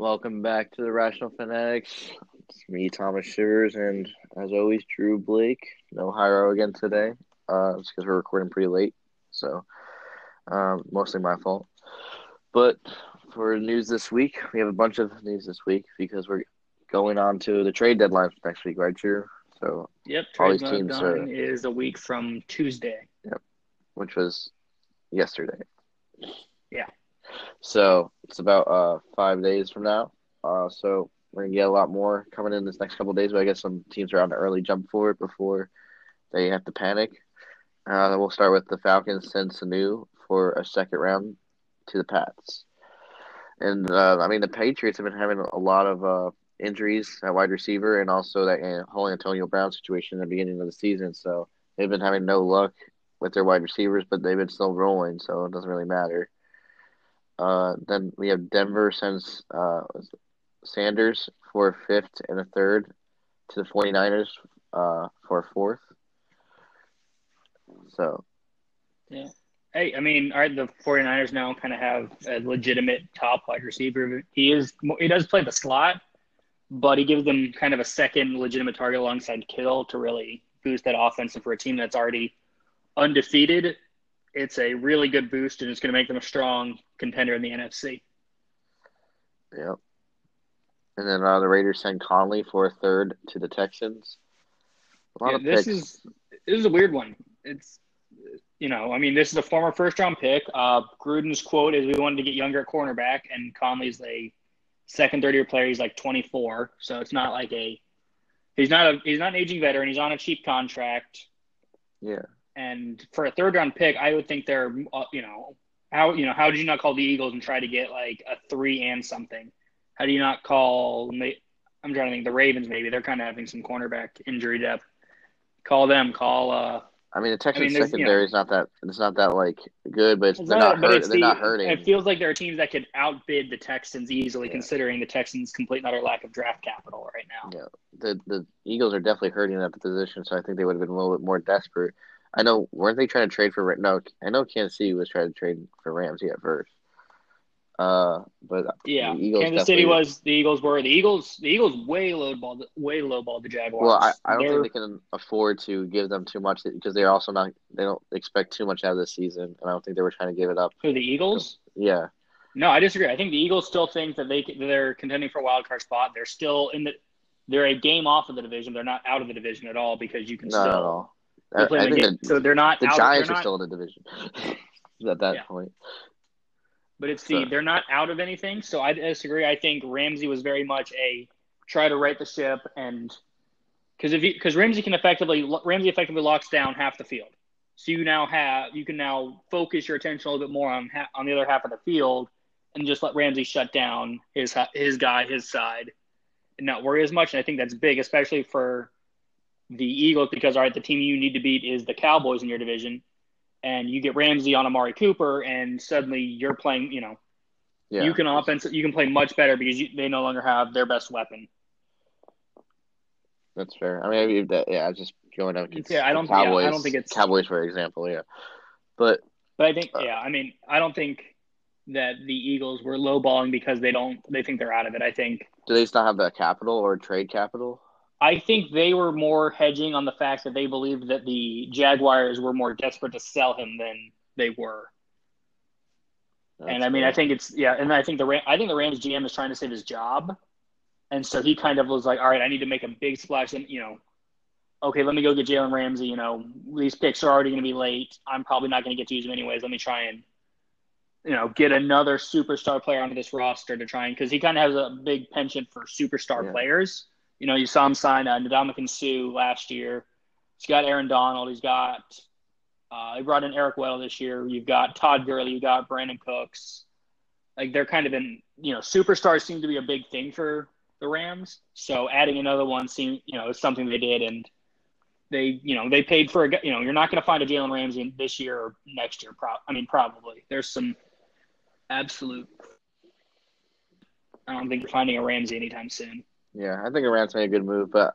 Welcome back to the Rational Fanatics. It's me, Thomas Shivers, and as always, Drew Blake. No Hyro again today. Uh, it's because we're recording pretty late, so um, mostly my fault. But for news this week, we have a bunch of news this week because we're going on to the trade deadline next week, right, Drew? So Yep, trade deadline are- is a week from Tuesday. Yep, which was yesterday. Yeah. So it's about uh five days from now. Uh, so we're gonna get a lot more coming in this next couple days. But I guess some teams are on an early jump for it before they have to panic. Uh, we'll start with the Falcons send Sanu for a second round to the Pats. And uh, I mean the Patriots have been having a lot of uh, injuries at wide receiver and also that whole Antonio Brown situation in the beginning of the season. So they've been having no luck with their wide receivers, but they've been still rolling, so it doesn't really matter. Uh, then we have Denver sends uh, Sanders for a fifth and a third to the 49ers uh, for a fourth. So, Yeah. Hey, I mean, right, the 49ers now kind of have a legitimate top wide receiver. He is he does play the slot, but he gives them kind of a second legitimate target alongside Kittle to really boost that offense. And for a team that's already undefeated, it's a really good boost, and it's going to make them a strong contender in the NFC. yeah. And then uh, the Raiders send Conley for a third to the Texans. A lot Yeah, of this picks. is this is a weird one. It's you know, I mean, this is a former first round pick. Uh, Gruden's quote is, "We wanted to get younger at cornerback," and Conley's a second, third year player. He's like 24, so it's not like a he's not a he's not an aging veteran. He's on a cheap contract, yeah. And for a third round pick, I would think they're uh, you know how you know how did you not call the Eagles and try to get like a three and something? How do you not call? I'm trying to think. The Ravens maybe they're kind of having some cornerback injury depth. Call them. Call uh I mean, the Texans there's, you know- secondary is not that it's not that like good, but they're not- not, hurt, it's they're the- not hurting. It feels like there are teams that could outbid the Texans easily, Yeah. considering the Texans' complete and utter lack of draft capital right now. Yeah, the the Eagles are definitely hurting at the position, so I think they would have been a little bit more desperate. I know weren't they trying to trade for no? I know Kansas City was trying to trade for Ramsey at first. Uh, but Yeah, the Eagles Kansas City was the Eagles were the Eagles. The Eagles way lowballed, way low ball the Jaguars. Well, I, I don't They're- think they can afford to give them too much because they're also not they don't expect too much out of this season, and I don't think they were trying to give it up. who the Eagles. Yeah, No, I disagree. I think the Eagles still think that they they're contending for a wild card spot. They're still in the they're a game off of the division. They're not out of the division at all because you can no, still not at all. They're I, playing I the think the, so they're not the out, Giants they're still in the division at that Yeah. point. But it's the So- they're not out of anything. So I disagree. I think Ramsey was very much a try to right the ship and because if because Ramsey can effectively Ramsey effectively locks down half the field. So you now have you can now focus your attention a little bit more on ha- on the other half of the field and just let Ramsey shut down his his guy his side and not worry as much. And I think that's big, especially for the Eagles because all right, the team you need to beat is the Cowboys in your division. And you get Ramsey on Amari Cooper, and suddenly you're playing. You know, Yeah, you can offense. You can play much better because you, they no longer have their best weapon. That's fair. I mean, maybe that, yeah, just going up against Yeah, I the don't- yeah, I don't think it's- Cowboys, for example. Yeah, but But I think, Uh, yeah, I mean, I don't think that the Eagles were lowballing because they don't. They think they're out of it. I think. do they still have the capital or trade capital? I think they were more hedging on the fact that they believed that the Jaguars were more desperate to sell him than they were. and I mean. I think it's yeah, and I think the Ram, I think the Rams GM is trying to save his job, and so he kind of was like, all right, I need to make a big splash, and you know, okay, let me go get Jalen Ramsey. You know, these picks are already going to be late. I'm probably not going to get to use them anyways. Let me try and you know get another superstar player onto this roster to try and because he kind of has a big penchant for superstar Yeah. players. You know, you saw him sign uh, Ndamukong Suh last year. He's got Aaron Donald. He's got uh, brought in Eric Weddle this year. You've got Todd Gurley. You've got Brandin Cooks. Like they're kind of in, you know, superstars seem to be a big thing for the Rams. So adding another one seemed, you know, is something they did, and they, you know, they paid for a, you know, you're not going to find a Jalen Ramsey this year or next year. Pro- I mean, probably there's some absolute. I don't think you're finding a Ramsey anytime soon. Yeah, I think Iran's made a good move, but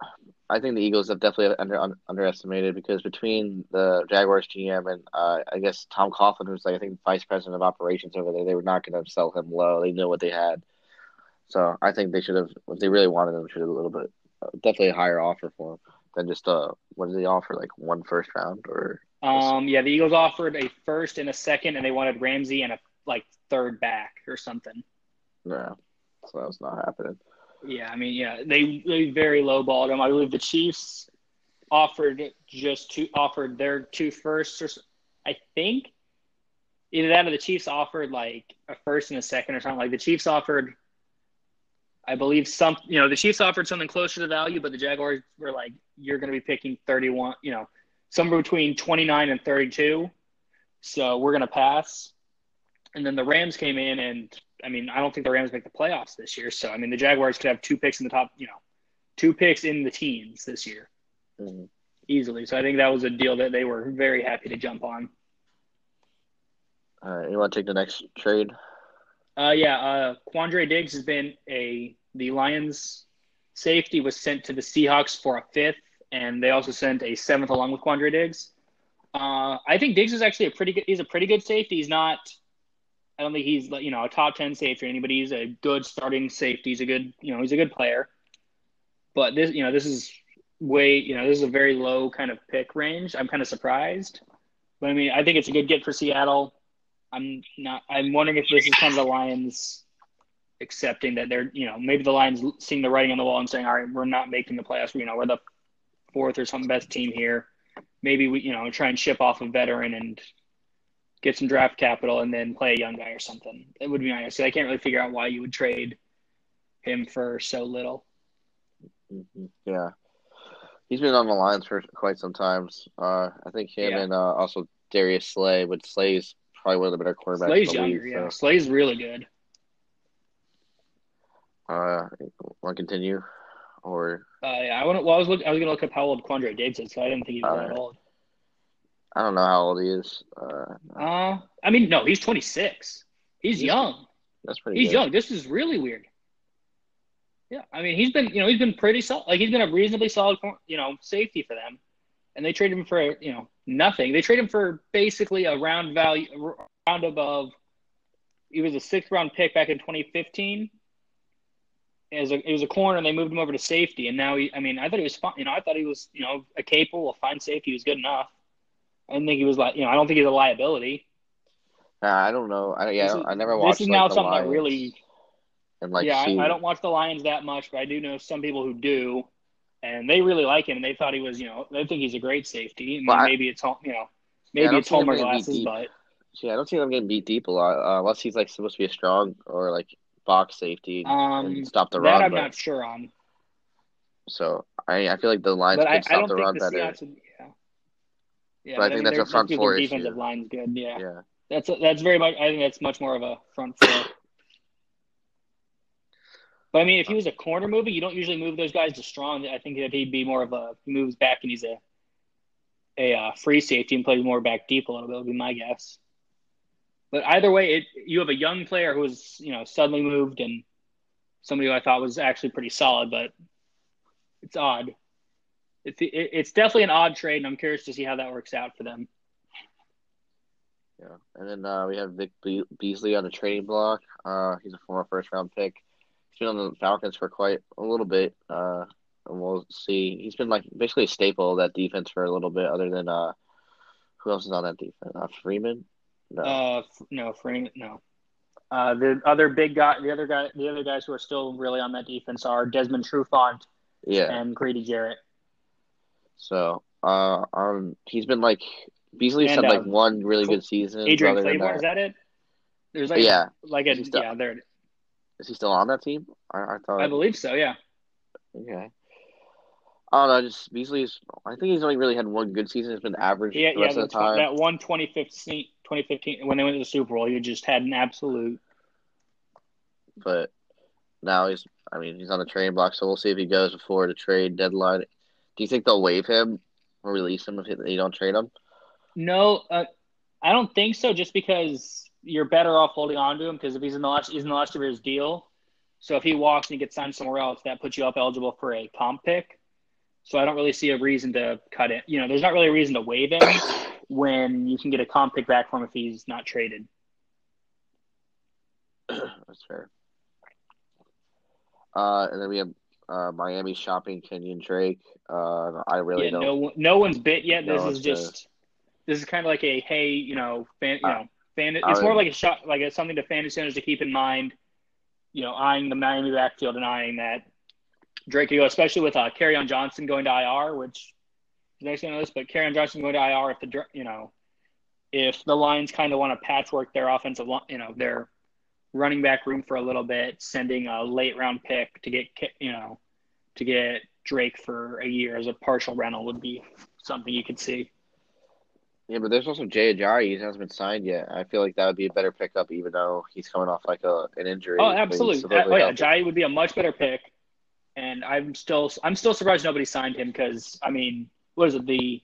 I think the Eagles have definitely under, un, underestimated because between the Jaguars GM and uh, I guess Tom Coughlin, who's like I think vice president of operations over there, they were not going to sell him low. They knew what they had. So I think they should have, if they really wanted him, should have a little bit, uh, definitely a higher offer for him than just uh, what did they offer? Like one first round or? Um, yeah, the Eagles offered a first and a second, and they wanted Ramsey and a like third back or something. Yeah, so that was not happening. Yeah, I mean, yeah, they they very low balled him. I believe the Chiefs offered just two offered their two firsts, or I think either that or the Chiefs offered like a first and a second or something. Like the Chiefs offered, I believe some, you know, the Chiefs offered something closer to value, but the Jaguars were like, you're going to be picking 31, you know, somewhere between 29 and 32. So we're going to pass. And then the Rams came in, and I mean, I don't think the Rams make the playoffs this year. So I mean, the Jaguars could have two picks in the top, you know, two picks in the teens this year Mhm. easily. So I think that was a deal that they were very happy to jump on. All right, you want to take the next trade? Uh, yeah, uh, Quandre Diggs has been a the Lions safety was sent to the Seahawks for a fifth, and they also sent a seventh along with Quandre Diggs. Uh, I think Diggs is actually a pretty good. He's a pretty good safety. He's not. I don't think he's you know a top ten safety or anybody. He's a good starting safety. He's a good you know he's a good player. But this you know this is way you know this is a very low kind of pick range. I'm kind of surprised, but I mean I think it's a good get for Seattle. I'm not. I'm wondering if this is kind of the Lions accepting that they're, you know, maybe the Lions seeing the writing on the wall and saying, all right, we're not making the playoffs. You know, we're the fourth or something best team here. Maybe we, you know, try and ship off a veteran and get some draft capital and then play a young guy or something. It would be nice. I can't really figure out why you would trade him for so little. Mhm. Yeah, he's been on the Lions for quite some times. Uh, I think him Yeah. and uh, also Darius Slay, but Slay's probably one of the better quarterbacks Slay's younger, league. yeah. So, Slay's really good. uh, want to continue, or Uh, yeah, I want. Well, I was look, I was gonna look up how old Quandre Diggs is, so I didn't think he was All that right. old. I don't know how old he is. Uh, Uh, I mean, no, he's 26. He's He's- young. that's pretty. He's good. young. This is really weird. Yeah, I mean, he's been, you know, he's been pretty solid. Like he's been a reasonably solid, you know, safety for them, and they traded him for, you know, nothing. They traded him for basically a round value, a round above. He was a sixth round pick back in 2015. As a, he was a corner, and they moved him over to safety, and now he. I mean, I thought he was fine. You know, I thought he was, you know, a capable, a fine safety. He was good enough. I didn't think he was like, you know, I don't think he's a liability. Nah, I don't know. I yeah, I, is- I never watched. this is like, now the something Lions that really and like yeah. I, I don't watch the Lions that much, but I do know some people who do, and they really like him. And they thought he was, you know, they think he's a great safety. And Well, I- maybe it's home, you know, maybe don't it's Homer glasses, deep. but Yeah, I don't see them getting beat deep a lot, uh, unless he's like supposed to be a strong or like box safety um, and stop the that run. I'm but, not sure on. So I I feel like the Lions But can I, stop the run the better. Seahawks. Yeah, yeah. But I think that's a front four defensive issue. line's good. Yeah. Yeah. that's that's very much. I think that's much more of a front four. But I mean, if he was a corner movie, you don't usually move those guys to strong. I think that he'd be more of a he moves back and he's a a uh, free safety and plays more back deep a little bit. Would be my guess. But either way, it you have a young player who was you know suddenly moved and somebody who I thought was actually pretty solid, but it's odd. It's it, it's definitely an odd trade, and I'm curious to see how that works out for them. Yeah. And then uh, we have Vic Be- Beasley on the trading block. Uh, he's a former first round pick. He's been on the Falcons for quite a little bit. Uh, and we'll see. He's been like basically a staple of that defense for a little bit. Other than uh, who else is on that defense? Uh, Freeman. No. Uh, no, Freeman, no. Uh, the other big guy, the other guy, the other guys who are still really on that defense are Desmond Trufant yeah. and Grady Jarrett. So uh, um, he's been like Beasley's And, had like um, one really Cl- good season. Adrian Clayborn, that. is that it? There's like, yeah. like a, Is still- yeah, there. Is he still on that team? I, I thought. I believe so. Yeah. Okay. I don't know. Just Beasley's. I think he's only really had one good season. It's been average Yeah, the yeah. rest of the time. That one 2015, 2015 when they went to the Super Bowl, he just had an absolute. But now he's. I mean, he's on the trade block, so we'll see if he goes before the trade deadline. Do you think they'll waive him or release him if they don't trade him? No, uh, I don't think so. Just because you're better off holding on to him because if he's in the last, he's in the last of his deal. So if he walks and he gets signed somewhere else, that puts you up eligible for a comp pick. So I don't really see a reason to cut it. You know, there's not really a reason to waive him when you can get a comp pick back from him if he's not traded. That's fair. Uh, and then we have uh, Miami shopping Kenyon Drake. Uh, I really yeah, don't. no, no one's bit yet. This is just this is kind of like a hey, you know, fan, you I- know, fan. I It's more would- like a shot, like a, something to fantasy owners to keep in mind. You know, eyeing the Miami backfield and eyeing that Drake could go, especially with uh, on Johnson going to IR, which is next on this. But on Johnson going to IR if the you know if the Lions kind of want to patchwork their offensive, you know, their running back room for a little bit, sending a late round pick to get you know to get Drake for a year as a partial rental would be something you could see. Yeah, but there's also Jay Ajayi. He hasn't been signed yet. I feel like that would be a better pickup, even though he's coming off like a an injury. Oh, absolutely. supposedly Oh, yeah. Jai would be a much better pick, and I'm still I'm still surprised nobody signed him because I mean, what is it? The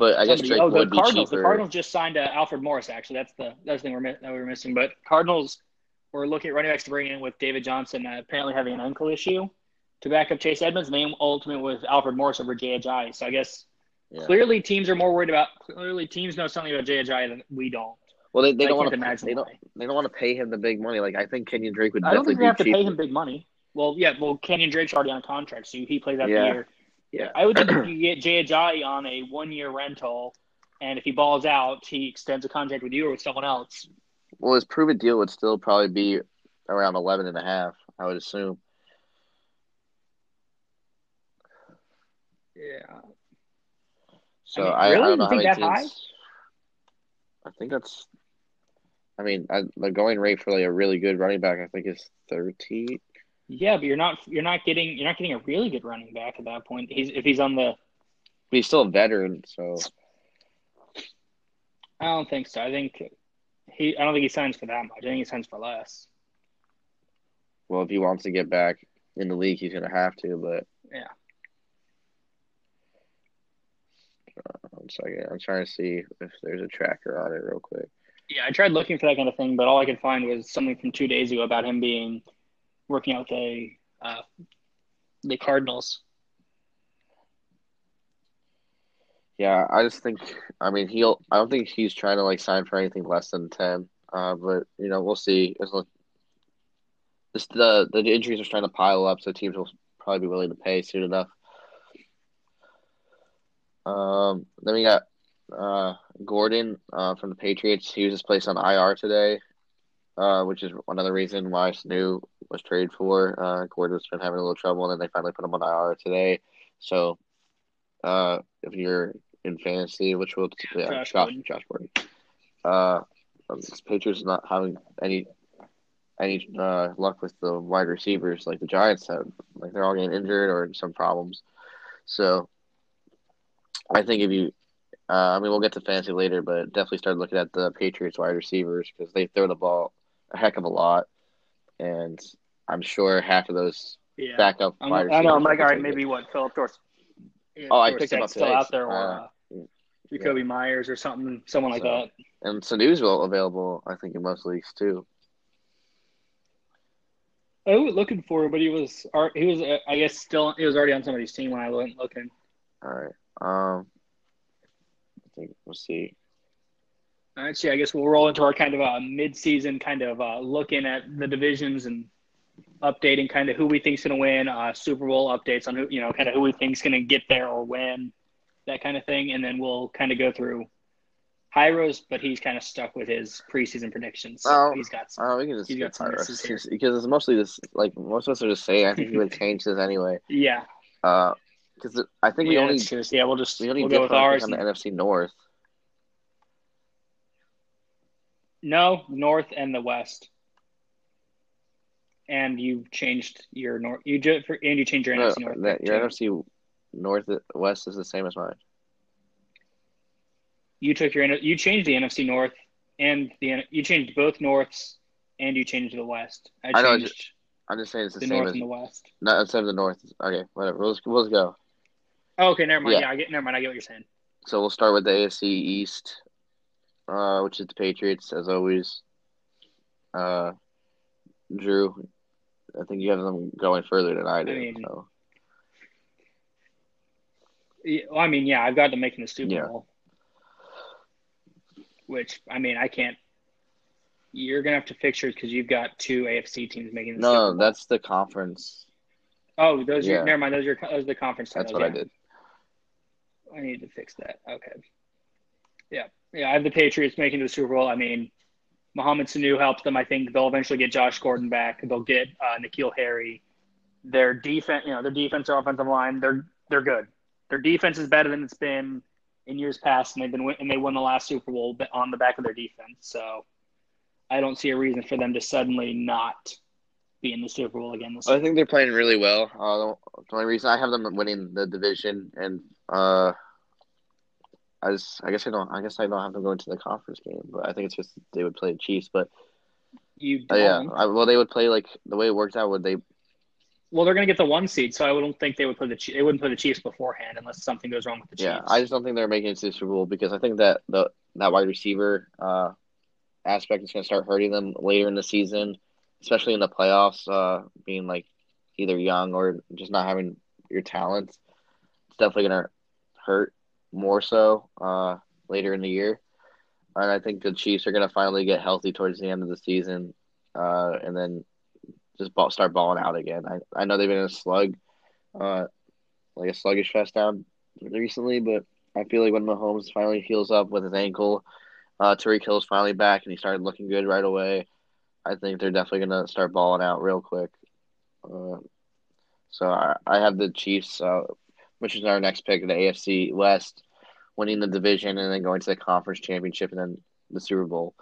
But I guess Drake oh, the would be Cardinals. cheaper. The Cardinals just signed uh, Alfred Morris. Actually, that's the that's the thing we're that we were missing. But Cardinals were looking at running backs to bring in with David Johnson uh, apparently having an ankle issue to back up Chase Edmonds. And ultimate with Alfred Morris over Ajayi. So I guess Yeah. clearly teams are more worried about. Clearly teams know something about Ajayi than we don't. Well, they, they don't want to. imagine They don't. why. They don't want to pay him the big money. Like I think Kenyon Drake would I don't definitely think they have to pay him big money. Well, yeah. Well, Kenyon Drake's already on contract, so he plays out Yeah. the year. Yeah. I would think if you get Jay Ajayi on a one-year rental, and if he balls out, he extends a contract with you or with someone else. Well, his proven deal would still probably be around eleven and a half. I would assume. Yeah. So I mean, I, I, really? don't know You how think many that teams. I think that's. I mean, I, the going rate for like a really good running back, I think, is thirteen. Yeah, but you're not you're not getting you're not getting a really good running back at that point. He's if he's on the But he's still a veteran, so I don't think so. I think he I don't think he signs for that much. I think he signs for less. well, if he wants to get back in the league, he's gonna have to. But Yeah. Uh, one second, I'm trying to see if there's a tracker on it real quick. Yeah, I tried looking for that kind of thing, but all I could find was something from two days ago about him being working out the uh, the Cardinals. Yeah, I just think. I mean, he'll. I don't think he's trying to like sign for anything less than ten. Uh, but you know, we'll see. As long- This the the injuries are starting to pile up, so teams will probably be willing to pay soon enough. Um, then we got uh Gordon uh from the Patriots. He was just placed on IR today, uh, which is another reason why Sanu was traded for. Uh, Gordon's been having a little trouble, and then they finally put him on IR today. So, uh, if you're in fantasy, which will yeah, Josh Josh Gordon. Josh Gordon. Uh, um, Patriots not having any any uh, luck with the wide receivers like the Giants have. Like they're all getting injured or some problems. So I think if you, uh, I mean, we'll get to fantasy later, but definitely start looking at the Patriots wide receivers because they throw the ball a heck of a lot, and I'm sure half of those Yeah, backup I'm, wide receivers. I know. I'm like, all right, take it. maybe what Philip Dors. Oh, I picked him up still today. out there, or Uh, uh, Jakobi Meyers or something, someone like So- that. And Sanu's will available, I think, in most leagues too. I was looking for him, but he was he was uh, I guess still he was already on somebody's team when I went looking. All right. Um, I think we'll see. Actually, I guess we'll roll into our kind of uh, mid-season kind of uh, looking at the divisions and updating kind of who we think's going to win, uh, Super Bowl updates on who you know kind of who we think's going to get there or win, that kind of thing, and then we'll kind of go through Hyros, but he's kind of stuck with his preseason predictions. So Oh, he's got some. Oh, we can just He's got some Pyros. misses here. Just- because it's mostly this. Like most of us are just saying. I think he would change this anyway. Yeah, Uh, because I think we yeah, only yeah. We'll just we only we'll go with ours. on and- the NFC North. No, North and the West. And you changed your North. You just for and you changed your No, NFC North. that, your. NFC North West is the same as mine. You took your you changed the NFC North and the you changed both Norths and you changed the West. I I know, changed I'm just saying it's the, the same North as and the West. not instead of the North. Okay, whatever. We'll just, we'll go. Oh, okay, never mind. Yeah. Yeah. I get never mind. I get what you're saying. So we'll start with the AFC East, uh, which is the Patriots as always. Uh, Drew, I think you have them going further than I do. I mean, so. Yeah, well, I mean, yeah, I've got them making the Super Yeah. Bowl. Which I mean, I can't. You're gonna have to fix yours because you've got two AFC teams making the No, Super Bowl. that's the conference. oh, those are never mind. Those are those are the conference That's titles. what I did. I need to fix that. Okay. Yeah. Yeah. I have the Patriots making the Super Bowl. I mean, Mohamed Sanu helps them. I think they'll eventually get Josh Gordon back. They'll get uh, N'Keal Harry. Their defense, you know, their defense or offensive line, they're they're good. Their defense is better than it's been in years past, and they've been and they won the last Super Bowl on the back of their defense. So I don't see a reason for them to suddenly not be in the Super Bowl again this I think they're playing really well. Uh, the only reason I have them winning the division, and uh, I just, I guess I don't, I guess I don't have them going to the conference game, but I think it's just they would play the Chiefs. But You uh, yeah. I, well, they would play like the way it worked out. Would they? Well, they're going to get the one seed, so I wouldn't think they would play the Chiefs. They wouldn't play the Chiefs beforehand unless something goes wrong with the Chiefs. Yeah, I just don't think they're making it to the Super Bowl because I think that the that wide receiver uh, aspect is going to start hurting them later in the season, especially in the playoffs. Uh, being like either young or just not having your talent, it's definitely going to hurt more so uh, later in the year. And I think the Chiefs are going to finally get healthy towards the end of the season, uh, and then just ball, start balling out again. I, I know they've been in a slug, uh, like a sluggish fest down recently, but I feel like when Mahomes finally heals up with his ankle, uh, Tyreek Hill's finally back and he started looking good right away. I think they're definitely going to start balling out real quick. Uh, so I, I have the Chiefs, uh, which is our next pick the AFC West, winning the division and then going to the conference championship and then the Super Bowl.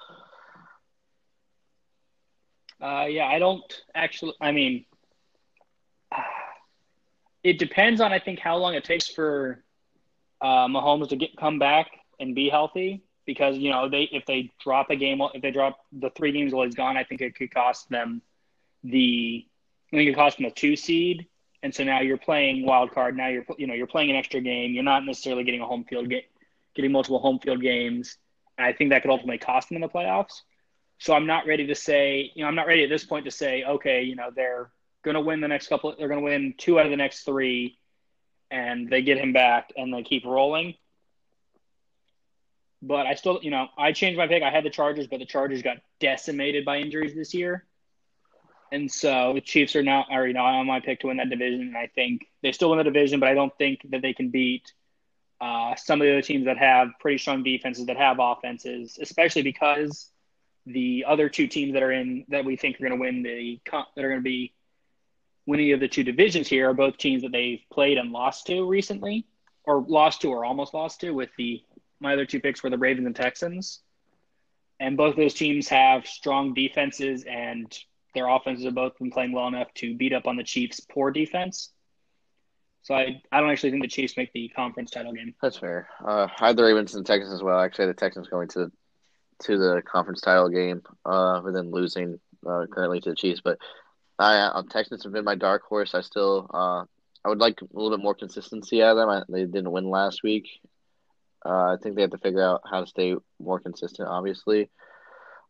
Uh, yeah, I don't actually. I mean, it depends on I think how long it takes for uh, Mahomes to get come back and be healthy. Because you know they if they drop a game if they drop the three games while he's gone, I think it could cost them the I think it cost them a two seed. And so now you're playing wild card. Now you're you know you're playing an extra game. You're not necessarily getting a home field game, getting multiple home field games. And I think that could ultimately cost them in the playoffs. So I'm not ready to say, you know, I'm not ready at this point to say, okay, you know, they're going to win the next couple, they're going to win two out of the next three, and they get him back and they keep rolling. But I still, you know, I changed my pick. I had the Chargers, but the Chargers got decimated by injuries this year. And so the Chiefs are now, are, know, on my pick to win that division. And I think they still win the division, but I don't think that they can beat uh, some of the other teams that have pretty strong defenses, that have offenses, especially because the other two teams that are in that we think are going to win the that are going to be winning of the two divisions here are both teams that they've played and lost to recently, or lost to, or almost lost to. With the my other two picks were the Ravens and Texans, and both those teams have strong defenses, and their offenses have both been playing well enough to beat up on the Chiefs' poor defense. So I, I don't actually think the Chiefs make the conference title game. That's fair. Uh, I had the Ravens and Texans as well. Actually, the Texans going to to the conference title game, uh, and then losing uh, currently to the Chiefs. But I, uh, Texans have been my dark horse. I still, uh, I would like a little bit more consistency out of them. I, they didn't win last week. Uh, I think they have to figure out how to stay more consistent. Obviously,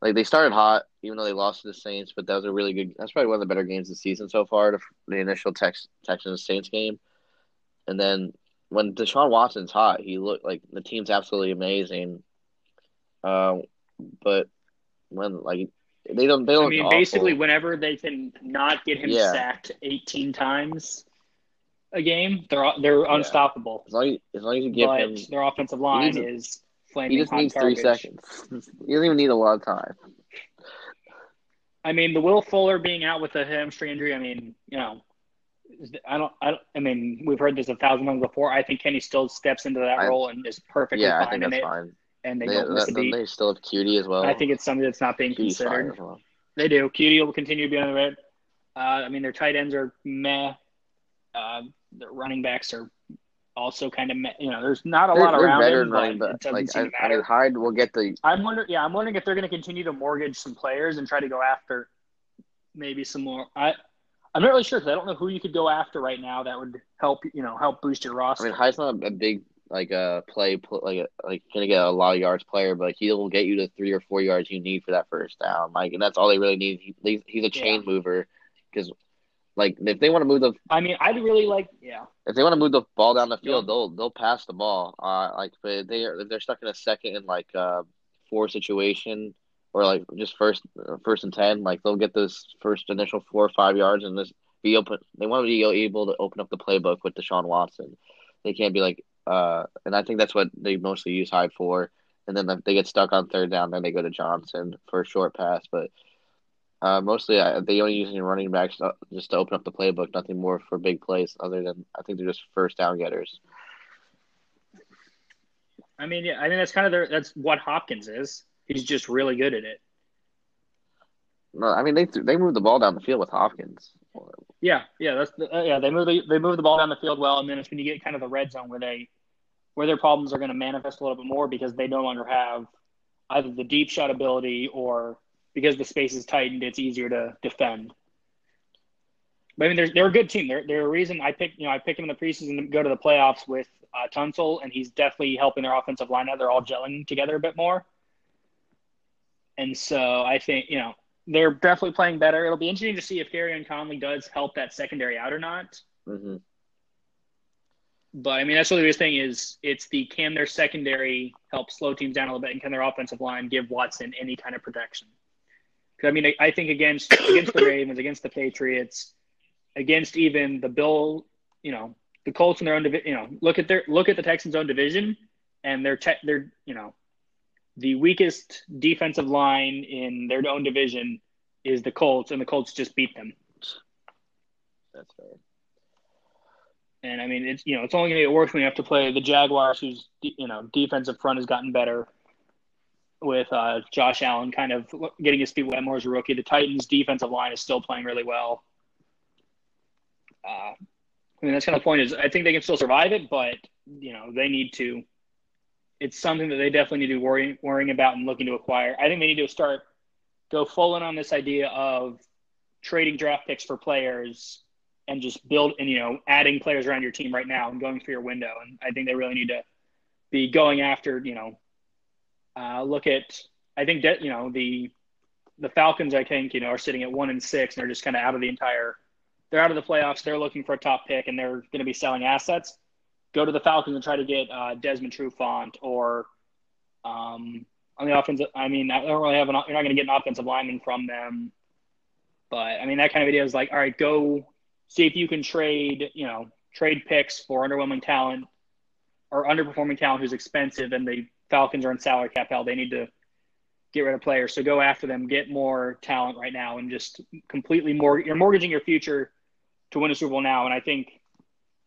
like they started hot, even though they lost to the Saints. But that was a really good. That's probably one of the better games of the season so far. The, the initial Tex, Texans Saints game, and then when Deshaun Watson's hot, he looked like the team's absolutely amazing. Uh, but when like they don't, they don't. I mean, awful. basically, whenever they can not get him Yeah. sacked 18 times a game, they're they're unstoppable. as long as, as long as you give but him, their offensive line is flaming he just needs garbage. three seconds. he doesn't even need a lot of time. I mean, the Will Fuller being out with a hamstring injury. I mean, you know, I don't, I don't. I mean, we've heard this a thousand times before. I think Kenny still steps into that I- role and is perfectly Yeah, I fine think in that's it, fine. and they, They, don't miss a beat. they still have Coutee as well. I think it's something that's not being Coutee's considered. well. They do. Coutee will continue to be on the red. Uh, I mean, their tight ends are meh. Uh, their running backs are also kind of. You know, there's not a They're, lot they're around them, running but Like I, to I mean, Hyde will get the I'm wondering. Yeah, I'm wondering if they're going to continue to mortgage some players and try to go after maybe some more. I I'm not really sure because I don't know who you could go after right now that would help. You know, help boost your roster. I mean, Hyde's not a big like uh play like a, like gonna get a lot of yards player, but he'll get you the three or four yards you need for that first down. Like, and that's all they really need. He, he's a chain mover because like if they want to move the I mean, I'd really like. Yeah, if they want to move the ball down the field, Yeah. they'll they'll pass the ball. Uh, like if they are if they're stuck in a second and like uh four situation or like just first first and ten, like they'll get this first initial four or five yards and this be open. They want to be able to open up the playbook with Deshaun Watson. They can't be like, uh, and I think that's what they mostly use Hyde for. And then they get stuck on third down, then they go to Johnson for a short pass. But uh, mostly, uh, they only use any running backs just to open up the playbook. Nothing more for big plays, other than I think they're just first down getters. I mean, yeah, I think that's kind of their, that's what Hopkins is. He's just really good at it. No, I mean they they move the ball down the field with Hopkins. Yeah, yeah, that's the, uh, yeah. They move the, they move the ball down the field well, and then it's when you get kind of the red zone where they where their problems are going to manifest a little bit more because they no longer have either the deep shot ability or because the space is tightened, it's easier to defend. But I mean, they're, they're a good team. They're, they're a reason I picked, you know, I picked them in the preseason to go to the playoffs with uh, Tunsil, and he's definitely helping their offensive line out. They're all gelling together a bit more. And so I think, you know, they're definitely playing better. It'll be interesting to see if Gareon Conley does help that secondary out or not. Mm-hmm. But I mean, that's really the biggest thing is it's the can their secondary help slow teams down a little bit, and can their offensive line give Watson any kind of protection? I mean, I think against against the Ravens, against the Patriots, against even the Bill, you know, the Colts in their own division. You know, look at their look at the Texans' own division, and they're te- they're you know, the weakest defensive line in their own division is the Colts, and the Colts just beat them. That's fair. And I mean, it's you know, it's only going to get worse when you have to play the Jaguars, whose you know defensive front has gotten better with uh, Josh Allen kind of getting his feet wet more as a rookie. The Titans' defensive line is still playing really well. Uh, I mean, that's kind of the point is I think they can still survive it, but you know they need to. It's something that they definitely need to be worrying about and looking to acquire. I think they need to start go full in on this idea of trading draft picks for players and just build and you know adding players around your team right now and going through your window. And I think they really need to be going after you know uh, look at I think that you know the the Falcons I think you know are sitting at one and six and they're just kind of out of the entire they're out of the playoffs. They're looking for a top pick and they're going to be selling assets. Go to the Falcons and try to get uh, Desmond Trufant or um, on the offensive. I mean, I don't really have an. You're not going to get an offensive lineman from them, but I mean that kind of idea is like, all right, go see if you can trade. You know, trade picks for underwhelming talent or underperforming talent who's expensive and they Falcons are in salary cap hell. They need to get rid of players. So go after them, get more talent right now, and just completely more. You're mortgaging your future to win a Super Bowl now, and I think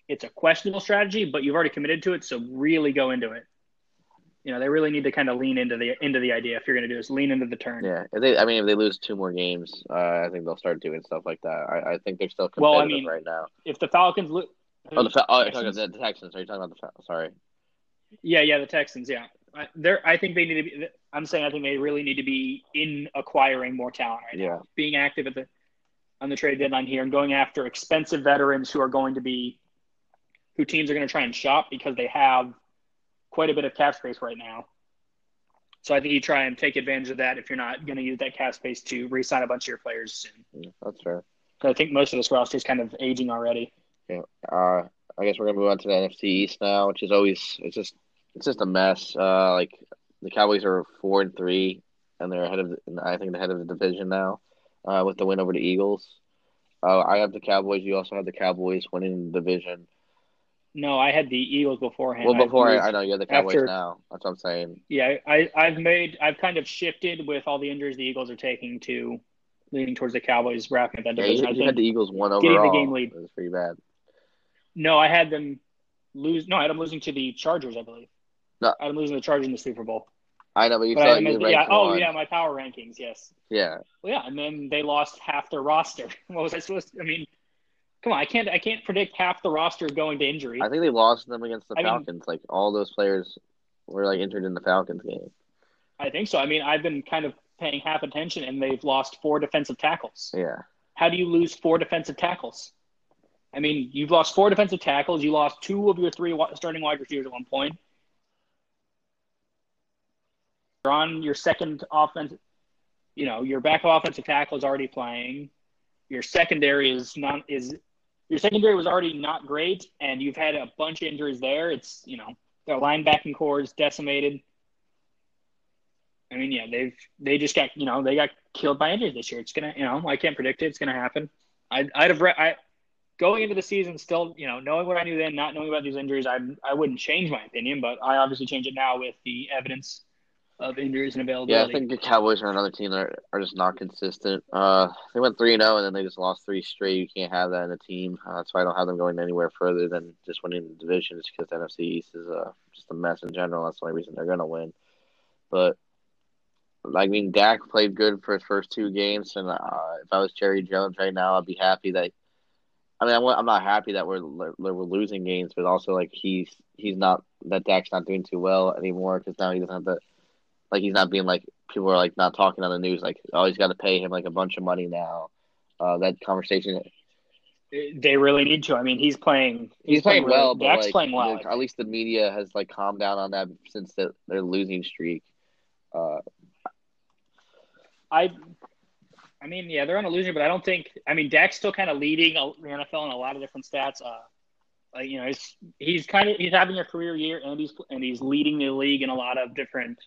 it's a questionable strategy, but you've already committed to it. So really go into it. You know, they really need to kind of lean into the into the idea. If you're going to do this, lean into the turn. Yeah, if they, I mean, if they lose two more games, uh, I think they'll start doing stuff like that. I, I think they're still competitive well, I mean, right now. If the Falcons lose, oh, the oh, you're talking about the Texans. Are you talking about the Falcons? Sorry. Yeah, yeah, the Texans. Yeah, there, I think they need to be. I'm saying I think they really need to be in acquiring more talent right yeah. now. Being active at the on the trade deadline here and going after expensive veterans who are going to be who teams are going to try and shop because they have quite a bit of cap space right now. So I think you try and take advantage of that if you're not going to use that cap space to re-sign a bunch of your players soon. Yeah, that's fair. I think most of this roster is kind of aging already. Yeah. Uh, I guess we're gonna move on to the NFC East now, which is always it's just it's just a mess. Uh, like the Cowboys are four and three, and they're ahead of the, I think the head of the division now, uh, with the win over the Eagles. Uh, I have the Cowboys. You also have the Cowboys winning the division. No, I had the Eagles beforehand. Well, before I, I know you have the Cowboys after, now. That's what I'm saying. Yeah, I I've made I've kind of shifted with all the injuries the Eagles are taking to leaning towards the Cowboys wrapping up that division. Yeah, you, you had the Eagles one overall. Getting the game lead. It was pretty bad. No, I had them lose. No, I had them losing to the Chargers, I believe. No, I'm losing the Chargers in the Super Bowl. I know, but you but said yeah. Oh, yeah, my power rankings. Yes. Yeah. Well, yeah, and then they lost half their roster. what was I supposed? to – I mean, come on, I can't. I can't predict half the roster going to injury. I think they lost them against the I Falcons. Mean, like all those players were like injured in the Falcons game. I think so. I mean, I've been kind of paying half attention, and they've lost four defensive tackles. Yeah. How do you lose four defensive tackles? I mean, you've lost four defensive tackles. You lost two of your three starting wide receivers at one point. You're on your second offense. You know, your backup offensive tackle is already playing. Your secondary is not is your secondary was already not great, and you've had a bunch of injuries there. It's you know their linebacking core is decimated. I mean, yeah, they've they just got you know they got killed by injuries this year. It's gonna you know I can't predict it. It's gonna happen. I'd I'd have re- I going into the season still you know knowing what I knew then, not knowing about these injuries, I I wouldn't change my opinion, but I obviously change it now with the evidence of injuries and availability. Yeah. I think the Cowboys are another team that are just not consistent. Uh, they went three and zero, and then they just lost three straight. You can't have that in a team. Uh, that's why I don't have them going anywhere further than just winning the division. Just because the NFC East is uh, just a mess in general. That's the only reason they're gonna win. But I mean, Dak played good for his first two games, and uh, if I was Jerry Jones right now, I'd be happy that. I mean, I'm I'm not happy that we're we're losing games, but also like he's he's not that Dak's not doing too well anymore because now he doesn't have to like he's not being like people are like not talking on the news like oh he's got to pay him like a bunch of money now. Uh, that conversation they really need to. I mean, he's playing. he's, playing, really- well, but Dak's like playing well. at least the media has like calmed down on that since the, their losing streak. Uh, I, I mean, yeah, they're on a losing, but I don't think. I mean, Dak's still kind of leading the NFL in a lot of different stats. Uh, like you know, he's he's kind of he's having a career year, and he's and he's leading the league in a lot of different,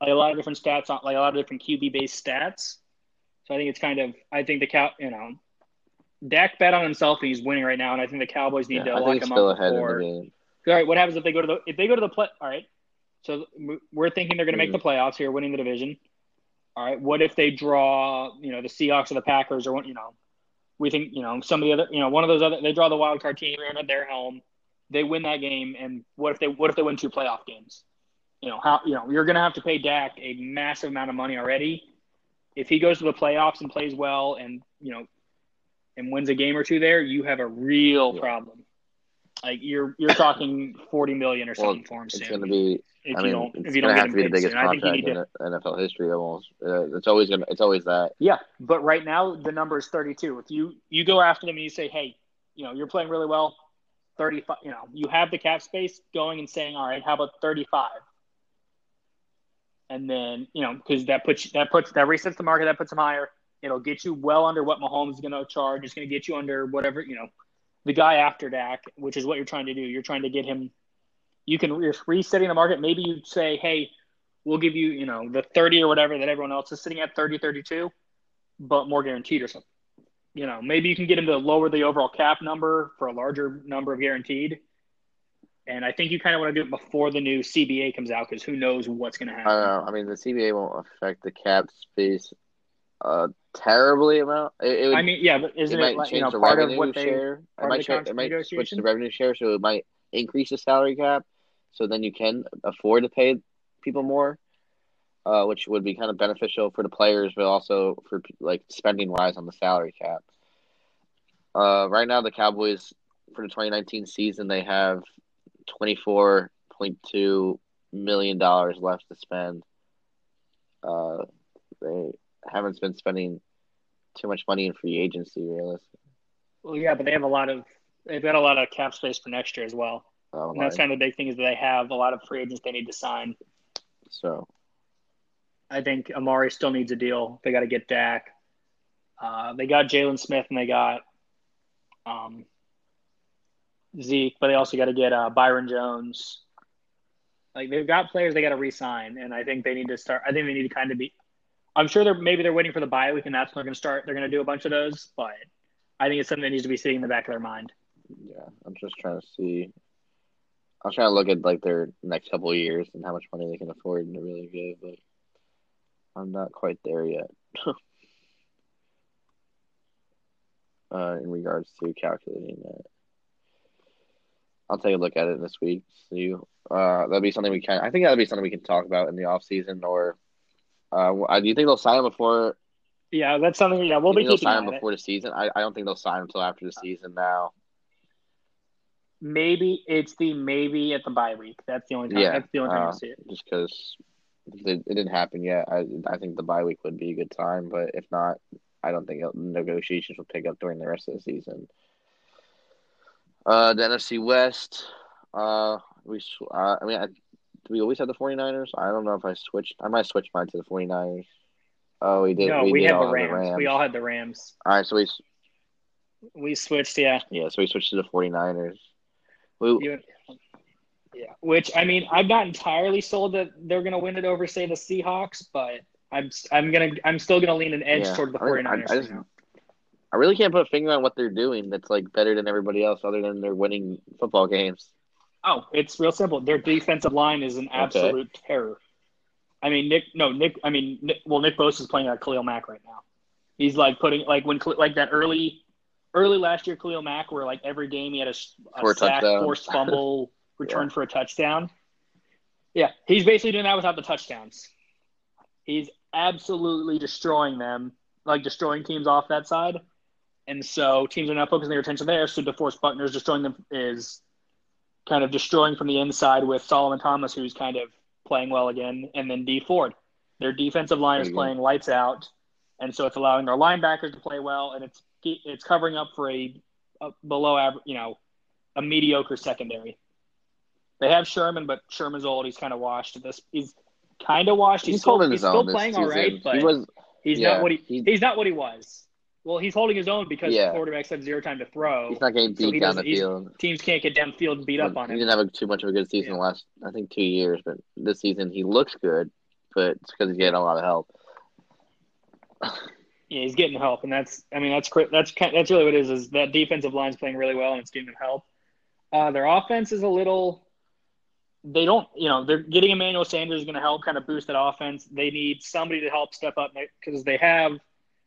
like a lot of different stats, on like a lot of different QB based stats. So I think it's kind of I think the cow you know, Dak bet on himself and he's winning right now, and I think the Cowboys need yeah, to I lock think him still up ahead before. in the game. All right, what happens if they go to the if they go to the play? All right, so we're thinking they're going to make the hmm. playoffs here, winning the division. All right, what if they draw, you know, the Seahawks or the Packers or what, you know, we think, you know, some of the other, you know, one of those other, they draw the wild card team, at their home, they win that game, and what if they, what if they win two playoff games? You know, how, you know, you're going to have to pay Dak a massive amount of money already. If he goes to the playoffs and plays well, and you know, and wins a game or two there, you have a real Yeah. problem. Like you're you're talking forty million or Well, something for him It's soon. going to be. if I you mean, don't if it's you going don't to have to be the biggest soon. I think you contract in to. NFL history almost. Uh, it's always going. to It's always that. Yeah, but right now the number is 32. If you you go after them and you say, hey, you know, you're playing really well, 35. You know, you have the cap space going and saying, all right, how about 35? And then you know, because that puts that puts that resets the market, that puts them higher. It'll get you well under what Mahomes is going to charge. It's going to get you under whatever you know, the guy after Dak, which is what you're trying to do. You're trying to get him. You can you're resetting the market. Maybe you say, hey, we'll give you you know the 30 or whatever that everyone else is sitting at 30, 32 but more guaranteed or something. You know, maybe you can get him to lower the overall cap number for a larger number of guaranteed. And I think you kind of want to do it before the new CBA comes out because who knows what's going to happen I don't know. I mean, the CBA won't affect the cap space uh, terribly amount. It, it would, I mean, yeah, but isn't it it, might like, change you know the part of revenue what they? share. It of might, the cha- it might switch the revenue share, so it might increase the salary cap. So then you can afford to pay people more, uh, which would be kind of beneficial for the players, but also for like spending wise on the salary cap. Uh, right now, the Cowboys for the 2019 season they have 24.2 million dollars left to spend. Uh, they haven't been spending too much money in free agency, realistically. Well, yeah, but they have a lot of they've got a lot of cap space for next year as well. Um, And that's kind of the big thing is that they have a lot of free agents they need to sign. so I think Amari still needs a deal. They got to get Dak. Uh, they got Jaylon Smith and they got um, Zeke, but they also got to get uh, Byron Jones. Like they've got players they got to re-sign, and I think they need to start. I think they need to kind of be. I'm sure they're maybe they're waiting for the bye week, and that's when they're going to start. They're going to do a bunch of those, but I think it's something that needs to be sitting in the back of their mind. yeah, I'm just trying to see. I'm trying to look at like their next couple of years and how much money they can afford to really give, but I'm not quite there yet. uh, in regards to calculating that, I'll take a look at it this week. See, uh, that'll be something we can. I think that'll be something we can talk about in the off season. Or, uh, do you think they'll sign him before? Yeah, that's something. Yeah, we'll be keeping they'll sign him on it. before the season. I, I don't think they'll sign him until after the season. Now, Maybe it's the maybe at the bye week. That's the only time. Yeah, that's the only time uh, I see it. just because it, it didn't happen yet. I I think the bye week would be a good time, but if not, I don't think negotiations will pick up during the rest of the season. Uh, the NFC West. Uh, we. sw- Uh, I mean, I, do we always have the 49ers? I don't know if I switched. I might switch mine to the 49ers. Oh, we did. no, we, we, did had all the have Rams. We all had the Rams. All right, so we We switched. Yeah, yeah, so we switched to the 49ers. We, Yeah, which I mean, I'm not entirely sold that they're going to win it over, say, the Seahawks, but I'm I'm gonna I'm still gonna lean an edge Yeah. toward the I mean, 49ers. I- I just- you know? I really can't put a finger on what they're doing that's like better than everybody else, other than they're winning football games. Oh, it's real simple. Their defensive line is an absolute terror. I mean, Nick. No, Nick. I mean, Nick, well, Nick Bosa is playing at Khalil Mack right now. He's like putting like when like that early, early last year Khalil Mack, where like every game he had a, a sack, forced fumble, return for a touchdown. Yeah, he's basically doing that without the touchdowns. He's absolutely destroying them, like destroying teams off that side. And so teams are not focusing their attention there. So DeForest Buckner is destroying them is kind of destroying from the inside with Solomon Thomas, who's kind of playing well again, and then Dee Ford. Their defensive line is There you go. playing lights out, and so it's allowing their linebackers to play well, and it's it's covering up for a, a below average, you know, a mediocre secondary. They have Sherman, but Sherman's old. He's kind of washed this. He's kind of washed. He's, He's still, holding he's his still own playing all right, but he was he's yeah, not what he, he- he's not what he was. Well, he's holding his own because Yeah. quarterbacks have zero time to throw. he's not getting So beat down the field. Teams can't get downfield and beat up on He him. He didn't have a, too much of a good season Yeah. the last, I think, two years. But this season he looks good, but it's because he's getting a lot of help. Yeah, he's getting help, and that's I mean that's that's that's really what it is. Is that defensive line's playing really well, and it's getting them help. Uh, their offense is a little. They don't, you know, they're getting Emmanuel Sanders is going to help kind of boost that offense. They need somebody to help step up because they have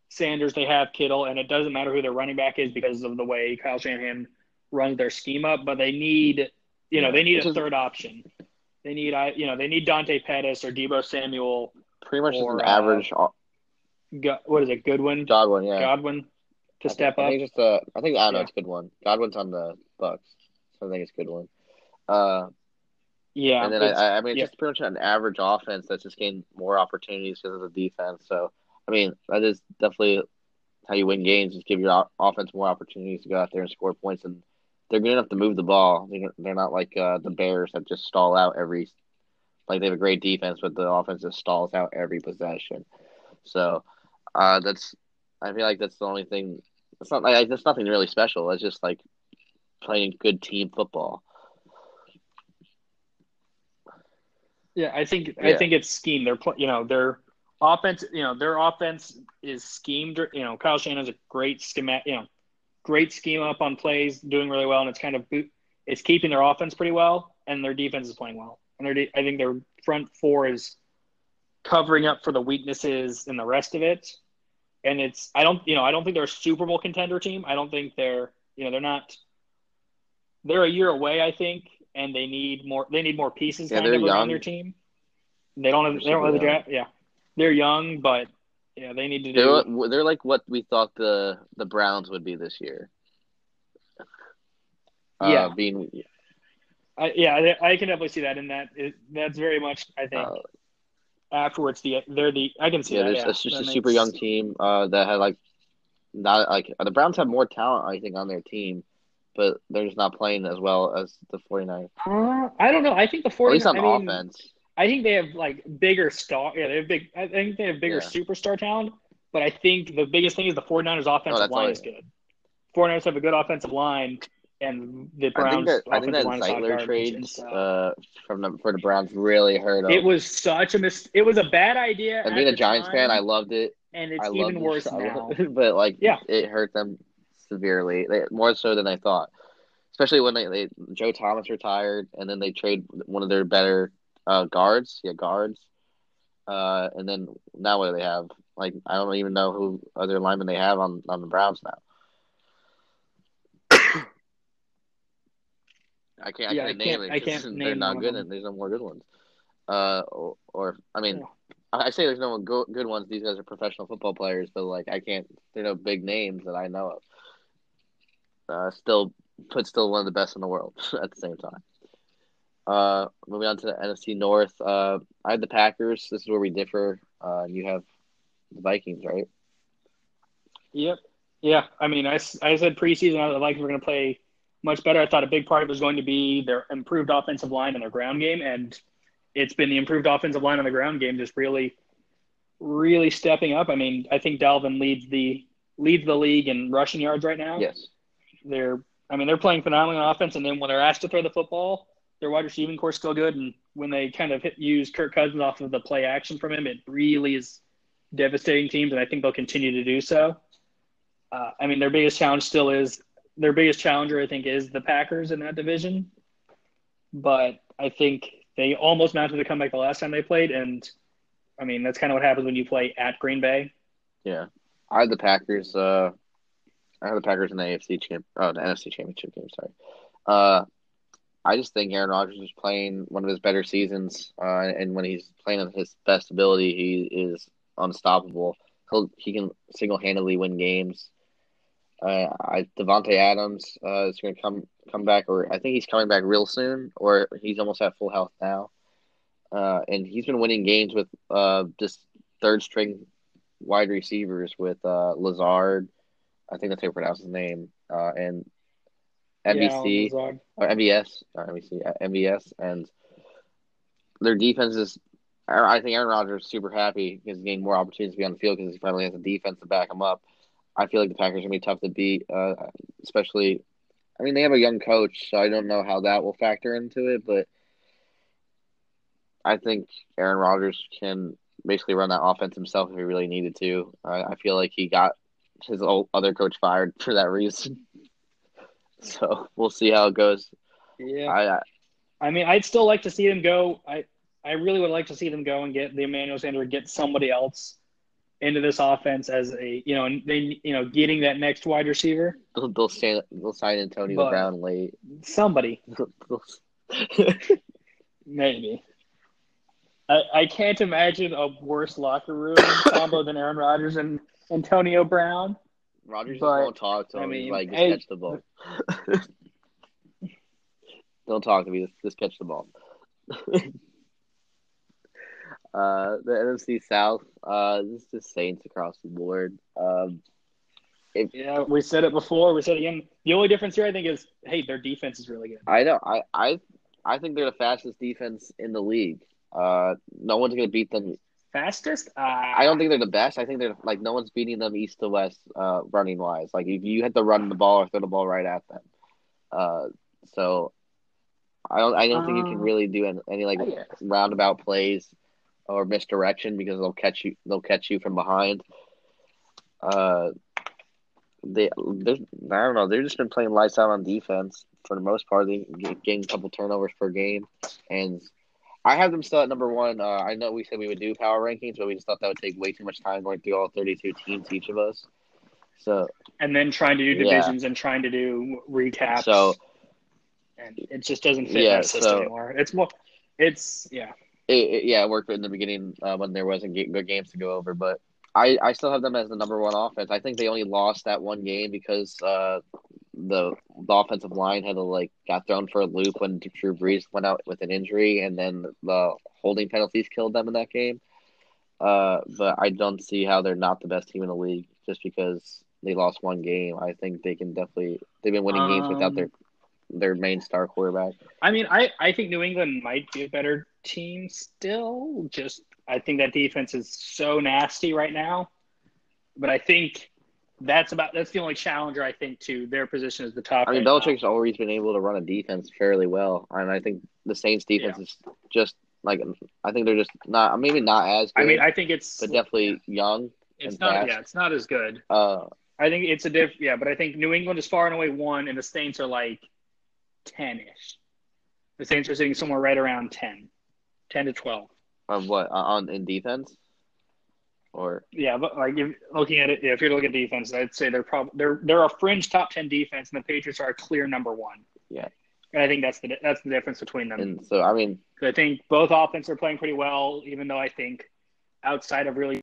Sanders, they have Kittle, and it doesn't matter who their running back is because of the way Kyle Shanahan runs their scheme up. But they need, you know, they need a third option. They need, I, you know, they need Dante Pettis or Deebo Samuel. Pretty much Or, an uh, average uh, what is it, Goodwin, Godwin. Yeah, Godwin, to I step think, up? I think just uh, I think I don't know. Yeah. It's a good one. Godwin's on the Bucks, so I think it's a good one. Uh, Yeah, and then I, I mean, it's yeah. just pretty much an average offense that's just getting more opportunities because of the defense. So, I mean, that is definitely how you win games. Just give your offense more opportunities to go out there and score points, and they're good enough to move the ball. They're, they're not like uh, the Bears that just stall out every. Like they have a great defense, but the offense just stalls out every possession. So, uh, that's. I feel like that's the only thing. It's not like that's nothing really special. It's just like playing good team football. Yeah, I think I think it's scheme. They're you know their offense. You know their offense is schemed. You know Kyle Shanahan's a great schema. You know, great scheme up on plays, doing really well, and it's kind of boot- it's keeping their offense pretty well, and their defense is playing well. And their de- I think their front four is covering up for the weaknesses in the rest of it. And it's I don't you know I don't think they're a Super Bowl contender team. I don't think they're you know they're not. They're a year away, I think, and they need more. They need more pieces Yeah, kind of young. their team. They don't have. They're They don't have the draft. Yeah, they're young, but yeah, they need to do. They're they're like what we thought the the Browns would be this year. Uh, Yeah. being I, yeah, I, I can definitely see that and that. It, that's very much. I think uh, afterwards, the they're the. I can see yeah, that. yeah. it's just That a super makes- young team uh, that had like not like the Browns have more talent I think on their team, but they're just not playing as well as the 49ers. Uh, I don't know. I think the At 49 least on I mean, offense. I think they have like bigger star. Yeah, they have big. I think they have bigger Yeah. superstar talent. But I think the biggest thing is the 49ers offensive that's line is good. 49ers have a good offensive line, and the I Browns think that I think that Zeitler trade so- uh, from the for the Browns really hurt them. It was such a mis- It was a bad idea. and being a Giants time, fan, I loved it. and it's I even worse now. but like Yeah. it hurt them severely, they, more so than I thought. Especially when they, they Joe Thomas retired, and then they trade one of their better uh, guards, yeah, guards. Uh, and then now what do they have? Like I don't even know who other linemen they have on on the Browns now. I can't. I Yeah, I can't name can't- it. I can't They're name not good. And there's no more good ones. Uh, or, or I mean, Yeah. I say there's no go- good ones. These guys are professional football players, but like I can't. They're no big names that I know of. Uh, still, but still one of the best in the world at the same time. Uh, moving on to the NFC North. Uh, I have the Packers. This is where we differ. Uh, you have the Vikings, right? Yep. Yeah. I mean, I, I said preseason I thought the Vikings were going to play much better. I thought a big part of it was going to be their improved offensive line and their ground game, and it's been the improved offensive line on the ground game just really, really stepping up. I mean, I think Dalvin leads the leads the league in rushing yards right now. Yes. They're, I mean, they're playing phenomenally on offense, and then when they're asked to throw the football, their wide receiving core still good, and when they kind of hit, use Kirk Cousins off of the play action from him, it really is devastating teams, and I think they'll continue to do so. Uh, I mean, their biggest challenge still is their biggest challenger. I think is the Packers in that division, but I think they almost mounted a comeback the last time they played, and I mean that's kind of what happens when you play at Green Bay. Yeah, I had the Packers. Uh, I had the Packers in the AFC champ, oh, the NFC Championship game. Sorry. Uh, I just think Aaron Rodgers is playing one of his better seasons, uh, and when he's playing at his best ability, he is unstoppable. He'll he can single handedly win games. Uh, I Davante Adams uh, is going to come come back, or I think he's coming back real soon, or he's almost at full health now. Uh, and he's been winning games with uh, just third string wide receivers with uh, Lazard. I think that's how you pronounce his name. Uh, and MVC yeah, or MVS, or MVC, uh, MVS, and their defense is. I think Aaron Rodgers is super happy because he's getting more opportunities to be on the field because he finally has a defense to back him up. I feel like the Packers are gonna be tough to beat, uh, especially. I mean, they have a young coach, so I don't know how that will factor into it, but I think Aaron Rodgers can basically run that offense himself if he really needed to. I, I feel like he got his old other coach fired for that reason. so we'll see how it goes. Yeah. I, I, I mean, I'd still like to see them go. I I really would like to see them go and get the Emmanuel Sanders, get somebody else into this offense as a you know, and they you know getting that next wide receiver. They'll they'll, stand, they'll sign Antonio but Brown late. Somebody. Maybe. I, I can't imagine a worse locker room combo than Aaron Rodgers and Antonio Brown. Rodgers but, just won't talk to him. I mean, like, just hey, catch the ball. Don't talk to me. Just, just catch the ball. uh, the NFC South, uh, this is just Saints across the board. Um, if, yeah, we said it before. We said it again. The only difference here, I think, is hey, their defense is really good. I know. I I I think they're the fastest defense in the league. Uh, no one's gonna beat them. Fastest? Uh, I don't think they're the best. I think they're like no one's beating them east to west, uh, running wise. Like if you had to run the ball or throw the ball right at them, uh, so I don't. I don't think you can um, really do any, any like roundabout plays or misdirection because they'll catch you. They'll catch you from behind. Uh, they, they I don't know. They've just been playing lights out on defense for the most part. They getting a couple turnovers per game, and I have them still at number one. Uh, I know we said we would do power rankings, but we just thought that would take way too much time going through all 32 teams, each of us. So and then trying to do divisions yeah. and trying to do recaps. So and it just doesn't fit yeah, system so, anymore. It's more, it's yeah. It, it, yeah, it worked in the beginning uh, when there wasn't good games to go over, but I, I still have them as the number one offense. I think they only lost that one game because uh, the the offensive line had to like got thrown for a loop when Drew Brees went out with an injury, and then the holding penalties killed them in that game. Uh, but I don't see how they're not the best team in the league just because they lost one game. I think they can definitely they've been winning um, games without their their main star quarterback. I mean, I I think New England might be a better team still. Just I think that defense is so nasty right now. But I think that's about that's the only challenger I think to their position as the top. I mean, right Belichick's now. always been able to run a defense fairly well, and I think the Saints defense yeah. is just like I think they're just not maybe not as. good. I mean, I think it's but definitely young. It's not. Fast. Yeah, it's not as good. Uh, I think it's a diff. Yeah, but I think New England is far and away one, and the Saints are like ten ish. The Saints are sitting somewhere right around 10, 10 to twelve. Of what on in defense? Or yeah, but like if, looking at it, yeah, if you're looking at defense, I'd say they're probably they're they're a fringe top ten defense, and the Patriots are a clear number one. Yeah, and I think that's the that's the difference between them. And so I mean, I think both offenses are playing pretty well, even though I think outside of really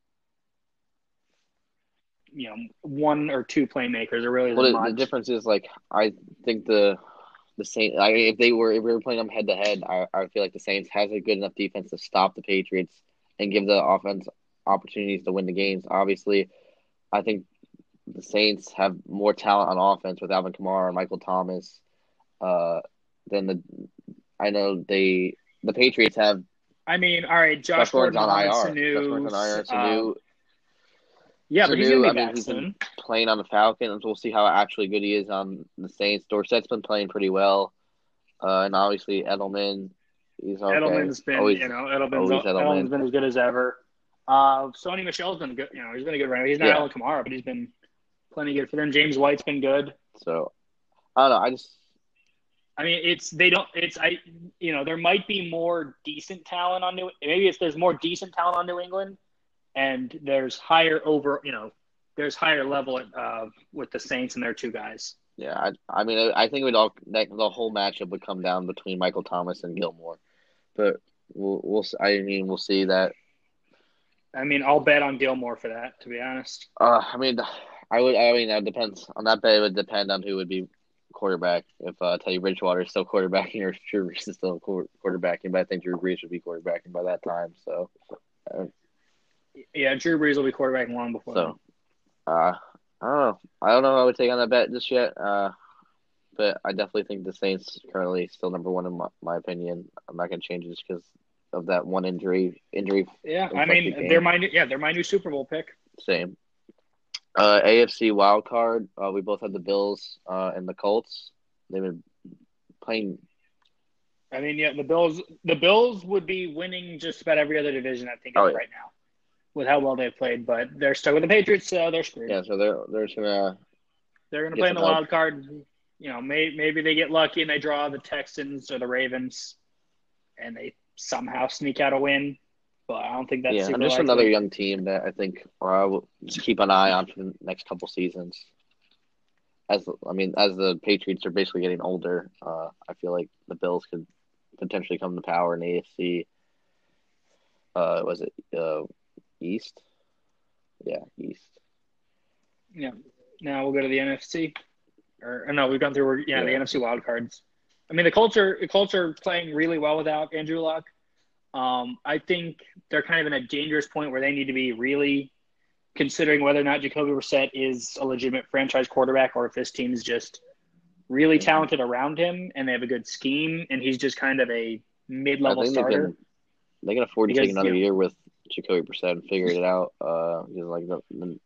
you know one or two playmakers are really well, the, the difference is like I think the the Saints. I if they were if we were playing them head to head, I I feel like the Saints has a good enough defense to stop the Patriots and give the offense opportunities to win the games. Obviously, I think the Saints have more talent on offense with Alvin Kamara and Michael Thomas uh, than the. I know they the Patriots have. I mean, all right, Josh, Gordon on IR. Sanu, Josh on IR. Sanu, uh, yeah, Sanu, but he's gonna be I mean, back soon. Playing on the Falcons, we'll see how actually good he is on the Saints. Dorsett's been playing pretty well. uh, and obviously Edelman. He's okay. Edelman's been, Always- you know, Edelman's, Edelman's Edelman. been as good as ever. Uh, Sony Michel's been good. You know, he's been a good runner. He's not Yeah. Alan Kamara, but he's been plenty good for them. James White's been good. So I don't know. I just I mean, it's they don't. It's I. You know, there might be more decent talent on New. Maybe it's there's more decent talent on New England, and there's higher over. You know, there's higher level uh, with the Saints and their two guys. yeah. I, I mean, I think we'd all that, the whole matchup would come down between Michael Thomas and Gilmore, but we'll we'll. I mean, we'll see that. I mean, I'll bet on Gilmore for that. To be honest, Uh, I mean, I would. I mean, that depends on that bet. It would depend on who would be quarterback. If uh, Teddy Bridgewater is still quarterbacking or if Drew Brees is still quarterbacking, but I think Drew Brees would be quarterbacking by that time. So, yeah, Drew Brees will be quarterbacking long before. so uh, I don't know. I don't know. I would take on that bet just yet. Uh, but I definitely think the Saints currently still number one in my, my opinion. I'm not going to change it just because of that one injury. Injury yeah, I mean, game. they're my new, yeah, they're my new Super Bowl pick. Same. Uh, AFC wild card. Uh, we both had the Bills uh, and the Colts. They've been playing. I mean, yeah, the Bills. The Bills would be winning just about every other division. I think Oh, yeah. right now, with how well they've played. But they're stuck with the Patriots, so they're screwed. Yeah, so they're they're gonna. They're going to play in the wild card. You know, may, maybe they get lucky and they draw the Texans or the Ravens, and they somehow sneak out a win. But I don't think that's yeah, and just likely. another young team that I think uh, will keep an eye on for the next couple seasons. As I mean, as the Patriots are basically getting older, uh, I feel like the Bills could potentially come to power in AFC. Uh, was it uh, East? Yeah, East. Yeah. Now we'll go to the NFC. Or, or no, we've gone through yeah, the NFC wild cards. I mean, the culture the Colts are playing really well without Andrew Luck. Um, I think they're kind of in a dangerous point where they need to be really considering whether or not Jacoby Brissett is a legitimate franchise quarterback or if this team is just really talented around him and they have a good scheme and he's just kind of a mid-level think they starter. they can afford to take another you know- year with Jacoby Brissett and figure it out. Uh, like the, the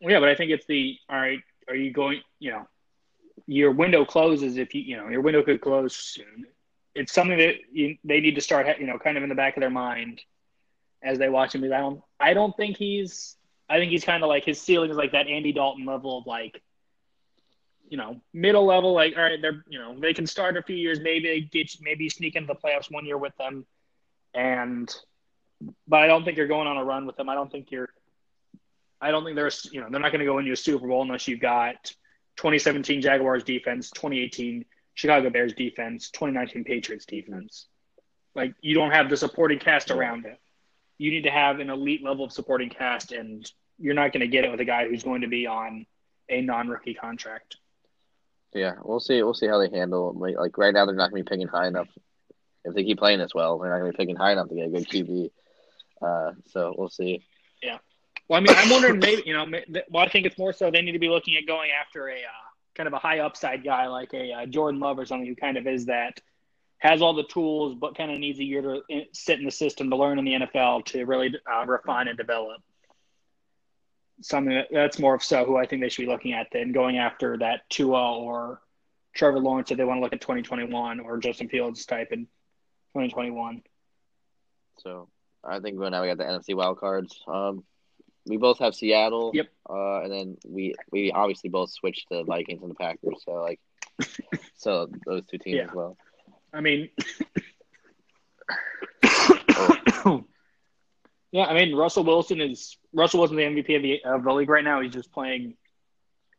yeah, but I think it's the all right. Are you going? You know, your window closes if you you know your window could close soon. It's something that you, they need to start, you know, kind of in the back of their mind as they watch him. I don't, I don't think he's. I think he's kind of like his ceiling is like that Andy Dalton level of like, you know, middle level. Like, all right, they're you know they can start a few years, maybe get maybe sneak into the playoffs one year with them, and but I don't think you're going on a run with them. I don't think you're. I don't think there's, you know, they're not going to go into a Super Bowl unless you've got 2017 Jaguars defense, 2018 Chicago Bears defense, 2019 Patriots defense. Like you don't have the supporting cast around it. You need to have an elite level of supporting cast, and you're not going to get it with a guy who's going to be on a non-rookie contract. yeah, we'll see. We'll see how they handle it. Like, right now, they're not going to be picking high enough. If they keep playing this well, they're not going to be picking high enough to get a good QB. Uh, so we'll see. Well, I mean, I'm wondering maybe you know. Well, I think it's more so they need to be looking at going after a uh, kind of a high upside guy like a uh, Jordan Love or something who kind of is that has all the tools, but kind of needs a year to uh, sit in the system to learn in the NFL to really uh, refine and develop. Something that, that's more of so who I think they should be looking at than going after that Tua or Trevor Lawrence if they want to look at 2021 or Justin Fields type in 2021. So I think right now we got the NFC wild cards. Um, we both have Seattle. Yep. Uh, and then we we obviously both switched to Vikings and the Packers. So like, so those two teams Yeah. as well. I mean, yeah, I mean Russell Wilson is Russell Wilson the MVP of the of the league right now. He's just playing.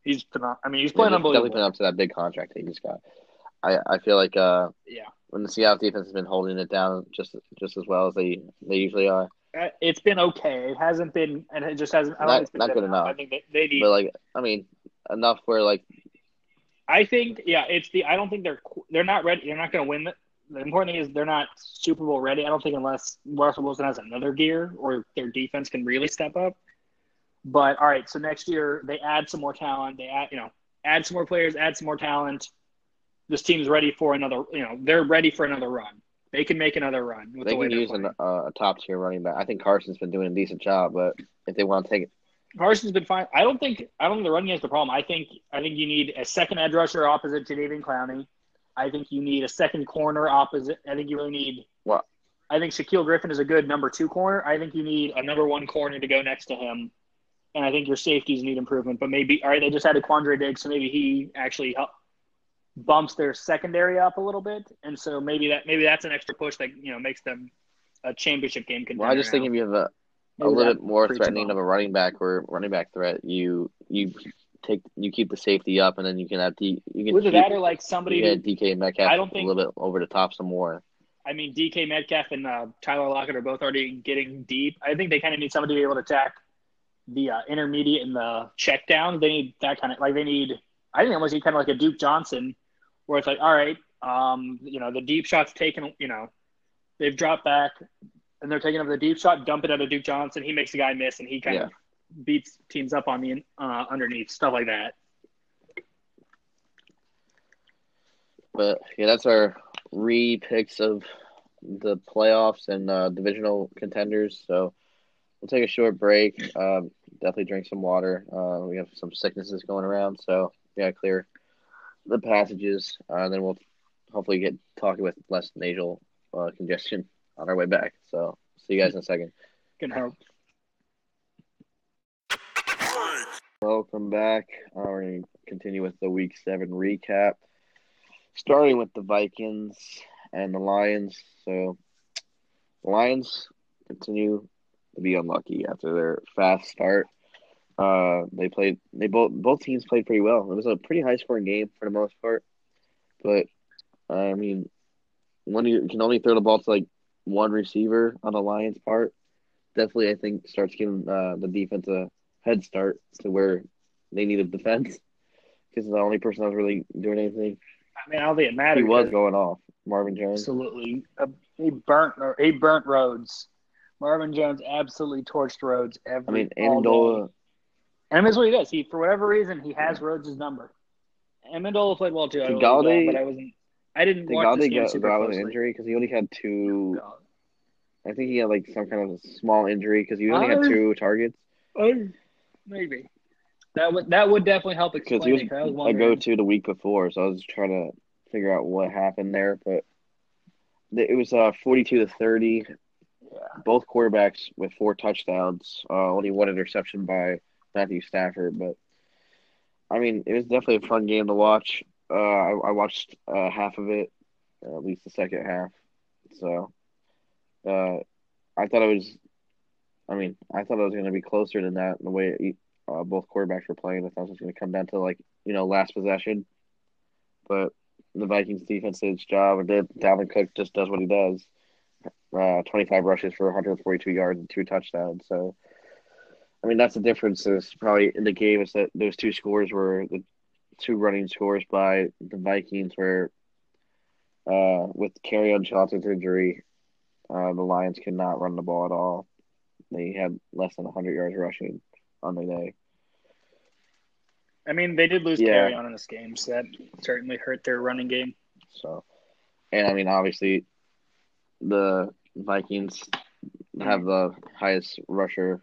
He's phenom- I mean he's playing Yeah, he's definitely up to that big contract he just got. I I feel like uh Yeah, when the Seattle defense has been holding it down just just as well as they they usually are. Uh, it's been okay. It hasn't been, and it just hasn't. I don't Not- think it's been not good enough. I think they, they need. But like I mean enough where like I think yeah, it's the. I don't think they're they're not ready. They're not going to win. The, the important thing is they're not Super Bowl ready. I don't think unless Russell Wilson has another gear or their defense can really step up. But all right, so next year they add some more talent. They add you know add some more players, add some more talent. This team's ready for another. You know they're ready for another run. They can make another run with they the can use an, uh, a top tier running back. I think Carson's been doing a decent job, but if they want to take it, Carson's been fine. I don't think I don't think the running is the problem. I think I think you need a second edge rusher opposite Jadeveon Clowney. I think you need a second corner opposite. I think you really need. What? I think Shaquill Griffin is a good number two corner. I think you need a number one corner to go next to him, and I think your safeties need improvement. But maybe all right, they just had a Quandre Diggs, so maybe he actually help, bumps their secondary up a little bit, and so maybe that maybe that's an extra push that you know makes them a championship game contender. Well, I just think now. if you have a, a little bit more threatening of a running back or running back threat, you you take you keep the safety up, and then you can have D, you can Either keep, that or like somebody. who- DK Metcalf I don't think- a little bit over the top some more. I mean, DK Metcalf and uh, Tyler Lockett are both already getting deep. I think they kind of need somebody to be able to attack the uh, intermediate and the check down. They need that kind of like they need. I think almost need kind of like a Duke Johnson, where it's like, all right, um, you know, the deep shot's taken. You know, they've dropped back and they're taking up the deep shot, dump it out of Duke Johnson. He makes the guy miss, and he kind Yeah. of beats teams up on the uh, underneath stuff like that. But yeah, that's our re picks of the playoffs and uh, divisional contenders. So we'll take a short break. Um, definitely drink some water. Uh, we have some sicknesses going around, so yeah, clear the passages. Uh, then we'll hopefully get talking with less nasal uh, congestion on our way back. So see you guys in a second. Can help. Welcome back. Uh, we're going to continue with the week seven recap, starting with the Vikings and the Lions. So, the Lions continue to be unlucky after their fast start. Uh, they played. They both both teams played pretty well. It was a pretty high scoring game for the most part, but I mean, when you can only throw the ball to like one receiver on the Lions' part, definitely I think starts giving uh, the defense a head start to where they need a defense because the only person that was really doing anything I mean, I don't think it matters. he was going off. Marvin Jones. Absolutely. Uh, he burnt or he burnt Rhodes. Marvin Jones absolutely torched Rhodes every I mean. Amendola. And that's what he does. He for whatever reason he has Rhodes' number. Amendola played well too. I Golladay- that, but I wasn't. I didn't Did watch game get super got with an injury because he only had two? God. I think he had like some kind of small injury because he only had Uh, two targets Oh, maybe that would that would definitely help explain because he was I was a go to the week before. So I was trying to figure out what happened there, but it was uh forty two to thirty. Yeah. Both quarterbacks with four touchdowns. Uh, only one interception by Matthew Stafford, but I mean, it was definitely a fun game to watch. Uh, I, I watched uh, half of it, at least the second half. So, uh, I thought it was. I mean, I thought it was going to be closer than that. The way it, uh, both quarterbacks were playing, I thought it was going to come down to like you know last possession. But the Vikings defense did its job, and did Dalvin Cook just does what he does. Uh, 25 rushes for 142 yards and two touchdowns. So, I mean, that's the difference. Is probably in the game is that those two scores were the two running scores by the Vikings were uh, with Kerryon Johnson's injury, uh, the Lions could not run the ball at all. They had less than 100 yards rushing on the day. I mean, they did lose Yeah. Kerryon in this game, so that certainly hurt their running game. So, and I mean, obviously, the Vikings have the highest rusher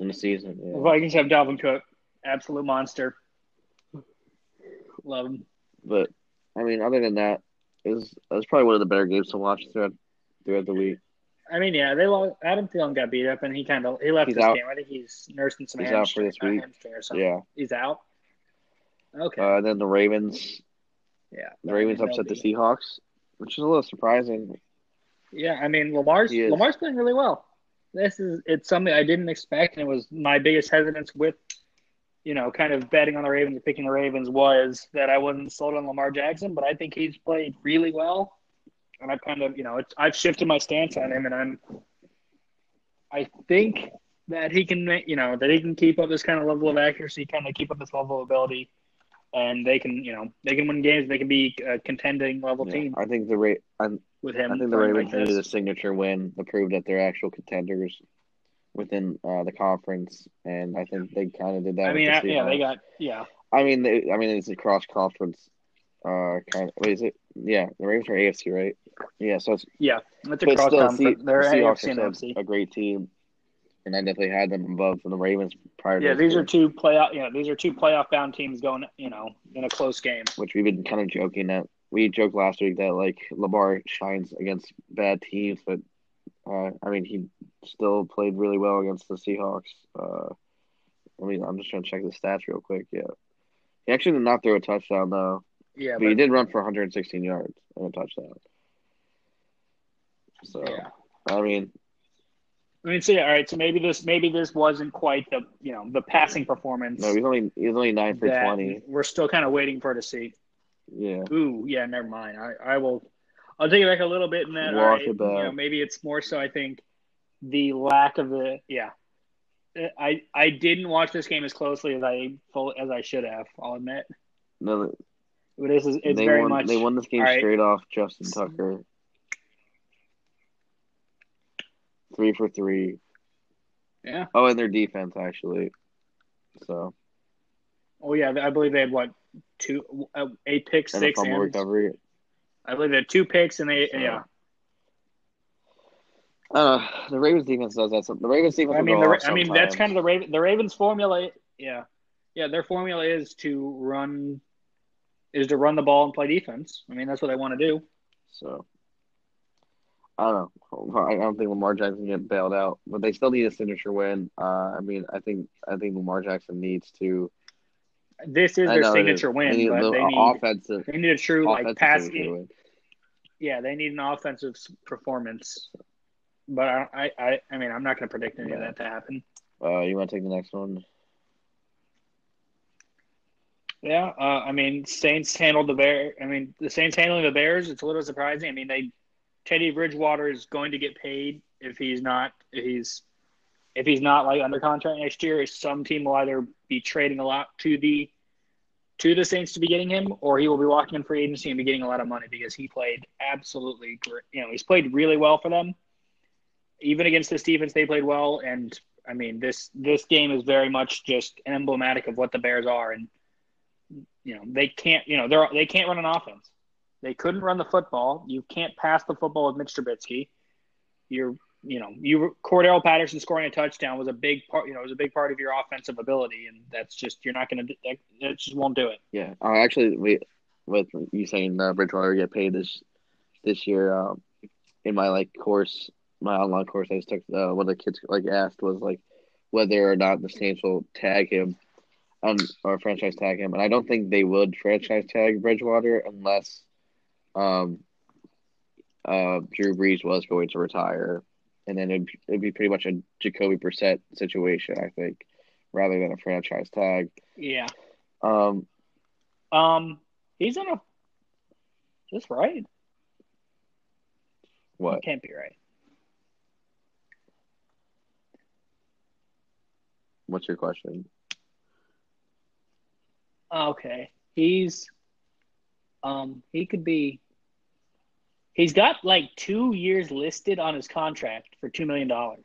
in the season. The Yeah. Vikings have Dalvin Cook, absolute monster. Love him. But I mean, other than that, it was it was probably one of the better games to watch throughout throughout the week. I mean, yeah, they lost. Adam Thielen got beat up, and he kind of he left He's this out. game. I think he's nursing some He's out for this week. hamstring or something. Yeah. He's out. Okay. Uh, then the Ravens, yeah. the Ravens upset the Seahawks, which is a little surprising. Yeah, I mean Lamar's. Lamar's playing really well. This is it's something I didn't expect, and it was my biggest hesitance with, you know, kind of betting on the Ravens and picking the Ravens was that I wasn't sold on Lamar Jackson, but I think he's played really well, and I've kind of you know it's, I've shifted my stance on him, and I'm, I think that he can you know that he can keep up this kind of level of accuracy, kind of keep up this level of ability, and they can you know they can win games, they can be a contending level Yeah, team I think the rate. With him. I think the Ravens like needed a signature win to prove that they're actual contenders within uh, the conference, and I think they kind of did that. I mean, the uh, yeah, they got yeah. I mean, they, I mean, it's a cross conference. Uh, kind of. Wait, is it? Yeah, the Ravens are AFC, right? Yeah, so it's Yeah, it's a cross conference. They're the Seahawks AFC and NFC. a great team, and I definitely had them above from the Ravens prior. to Yeah, these game, are two playoff. Yeah, these are two playoff bound teams going. You know, in a close game. which we've been kind of joking that we joked last week that like Lamar shines against bad teams, but uh, I mean he still played really well against the Seahawks. Uh, I mean, I'm just trying to check the stats real quick. Yeah, he actually did not throw a touchdown though, Yeah, but, he did run for 116 yards and a touchdown. So Yeah. I mean, I mean, so yeah, all right. So maybe this maybe this wasn't quite the you know the passing performance. no, he's only he's only nine for 20. We're still kind of waiting for to see. Yeah, Ooh, yeah, never mind. I, I will. I'll take it back a little bit in that. Walk all right, it You know, maybe it's more so. I think the lack of the yeah. I I didn't watch this game as closely as I full as I should have. I'll admit. no, But this is it's they very won. much They won this game right. straight off Justin Tucker. Three for three. yeah. Oh, and their defense actually. So Oh yeah, I believe they had what two uh, eight picks, and a six, fumble and recovery. I believe they had two picks, and they So- yeah. Uh, the Ravens defense does that. So the Ravens defense. I mean, the, I mean that's kind of the Raven, the Ravens' formula. Yeah, yeah, their formula is to run, is to run the ball and play defense. I mean, that's what they want to do. So I don't know. I don't think Lamar Jackson get bailed out, but they still need a signature win. Uh, I mean, I think I think Lamar Jackson needs to. This is I their it is. signature win, They need but they need offensive. they need a true like pass. signature win. Yeah, they need an offensive performance. But I, I, I, mean, I'm not going to predict any of that to happen. Uh, you want to take the next one? Yeah, uh, I mean, Saints handled the Bear. I mean, the Saints handling the Bears. It's a little surprising. I mean, they Teddy Bridgewater is going to get paid if he's not if he's if he's not like under contract next year. Some team will either be trading a lot to the to the Saints to be getting him, or he will be walking in free agency and be getting a lot of money because he played absolutely great. You know, he's played really well for them. Even against this defense, they played well, and I mean, this this game is very much just emblematic of what the Bears are, and you know they can't you know they're they can't run an offense. They couldn't run the football. You can't pass the football with Mitch Trubisky. You're you know you Cordarrelle Patterson scoring a touchdown was a big part. You know, was a big part of your offensive ability, and that's just you're not going to that, that just won't do it. Yeah. Uh, actually, we with you saying uh, Bridgewater get paid this this year. Um, in my like course, my online course, I just took uh, one of the kids like asked was like whether or not the Saints will tag him, um, or franchise tag him, and I don't think they would franchise tag Bridgewater unless, um, uh, Drew Brees was going to retire, and then it'd, it'd be pretty much a Jacoby Brissett situation, I think, rather than a franchise tag. Yeah. Um, Um. He's in a. Is this right? what? It can't be right. What's your question? Okay. He's um he could be he's got like two years listed on his contract for two million dollars.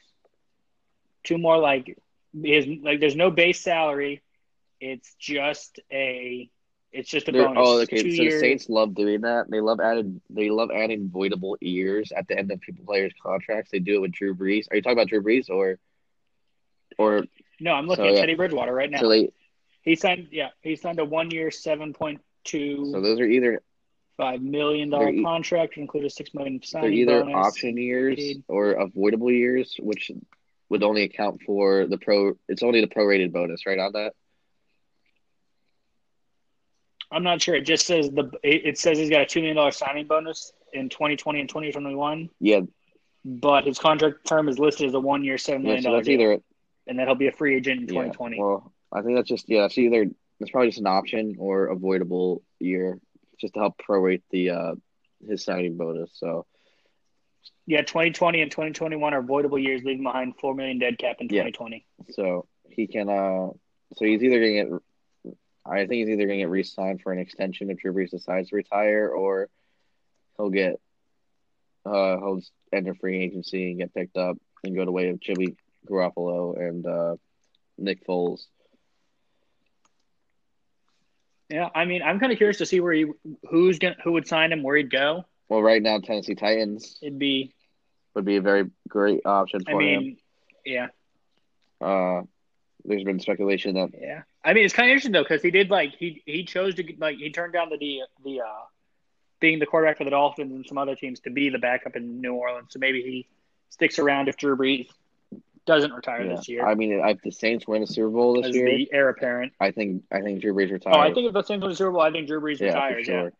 Two more like his like there's no base salary. It's just a it's just a They're- bonus. oh, okay. Two so years. the Saints love doing that. They love adding. They love adding voidable years at the end of people players' contracts. They do it with Drew Brees. Are you talking about Drew Brees or, or no, I'm looking so, at yeah. Teddy Bridgewater right now. so they? he signed yeah, he signed a one year seven point two. So those are either five million dollar e- contract, which include a six million they're either bonus. option years paid. or avoidable years, which would only account for the pro. It's only the prorated bonus, right? On that. I'm not sure. It just says the it says he's got a two million dollar signing bonus in 2020 and 2021, Yeah. but his contract term is listed as a one year, seven Yeah. So that's deal, either. and that he'll be a free agent in Yeah. 2020. Well, I think that's just yeah. That's either that's probably just an option or avoidable year, just to help prorate the uh his signing bonus. So. yeah, 2020 and 2021 are voidable years, leaving behind four million dead cap in Yeah. 2020. So he can. Uh, so he's either going to get. I think he's either going to get re-signed for an extension if Drew Brees decides to retire, or he'll get. Uh, he'll enter free agency and get picked up and go the way of Jimmy Garoppolo and uh, Nick Foles. Yeah, I mean, I'm kind of curious to see where he who's gonna, who would sign him, where he'd go. Well, right now Tennessee Titans It'd be, would be a very great option for I mean, yeah. Uh, there's been speculation that yeah. I mean, it's kind of interesting though because he did like he he chose to like he turned down the the the uh being the quarterback for the Dolphins and some other teams to be the backup in New Orleans. So maybe he sticks around if Drew Brees doesn't retire Yeah. this year. I mean, if the Saints win a Super Bowl this as year, the heir apparent. I think I think Drew Brees retires. Oh, I think if the Saints win the Super Bowl, I think Drew Brees yeah, retires. for Yeah. sure.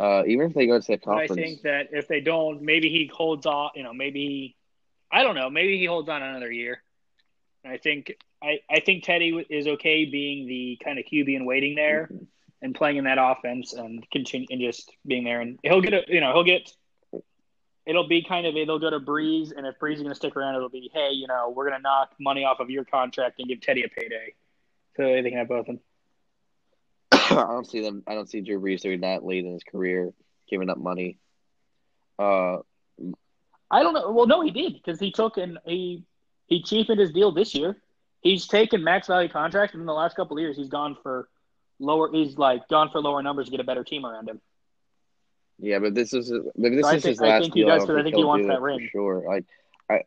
Uh, even if they go to the But I think that if they don't, maybe he holds off. You know, maybe I don't know. Maybe he holds on another year. And I think I, I think Teddy is okay being the kind of QB and waiting there Mhm. and playing in that offense and continue and just being there. And he'll get a you know he'll get. It'll be kind of they'll go to Brees, and if Brees is going to stick around, it'll be hey, you know, we're going to knock money off of your contract and give Teddy a payday, so they can have both of them. I don't see them. I don't see Drew Brees doing that late in his career, giving up money. Uh, I don't know. Well, no, he did because he took and he he cheapened his deal this year. He's taken max value contracts, and in the last couple of years, he's gone for lower. He's like gone for lower numbers to get a better team around him. Yeah, but this is this I is think- his I last think he does, don't 'cause I think he wants that ring. Sure, like I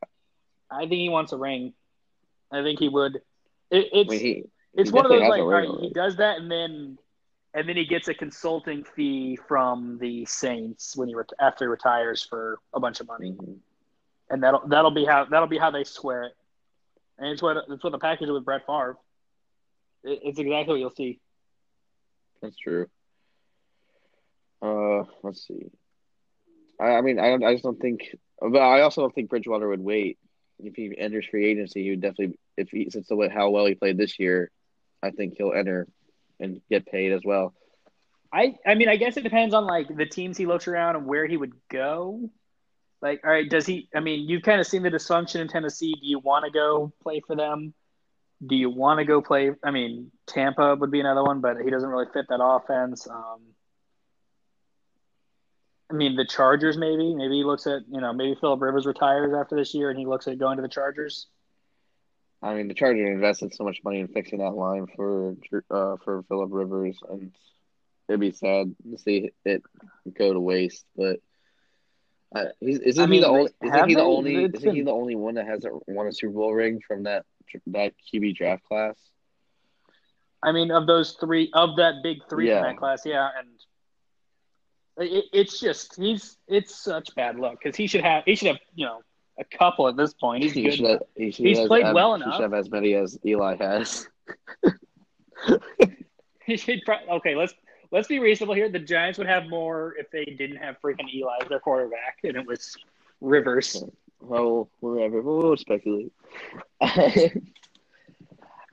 I think he wants a ring. I think he would. It, it's I mean, he it's he one of those like has a all ring right, he does that, and then and then he gets a consulting fee from the Saints when he after he retires for a bunch of money, Mhm. and that'll that'll be how that'll be how they square it. And it's what it's what the package with Brett Favre. It, it's exactly what you'll see. That's true. Uh, let's see. I, I mean, I don't. I just don't think. But I also don't think Bridgewater would wait if he enters free agency. He would definitely, if he since the way how well he played this year, I think he'll enter and get paid as well. I I mean I guess it depends on like the teams he looks around and where he would go. Like, all right, does he? I mean, you've kind of seen the dysfunction in Tennessee. Do you want to go play for them? Do you want to go play? I mean, Tampa would be another one, but he doesn't really fit that offense. Um, I mean, the Chargers maybe. Maybe he looks at you know maybe Philip Rivers retires after this year and he looks at going to the Chargers. I mean, the Chargers invested so much money in fixing that line for uh for Philip Rivers, and it'd be sad to see it go to waste. But uh, he's, isn't I he the only? Isn't he the only? Isn't he the only one that hasn't won a Super Bowl ring from that that QB draft class? I mean, of those three, of that big three Yeah. in that class, yeah, and it, it's just he's it's such bad luck because he should have he should have you know a couple at this point. He's he good. should have, he should He's has- played have- well He enough. should have as many as Eli has. He should pro- okay. Let's let's be reasonable here. The Giants would have more if they didn't have freaking Eli as their quarterback, and it was Rivers. Well, whatever. We'll, we'll speculate. uh,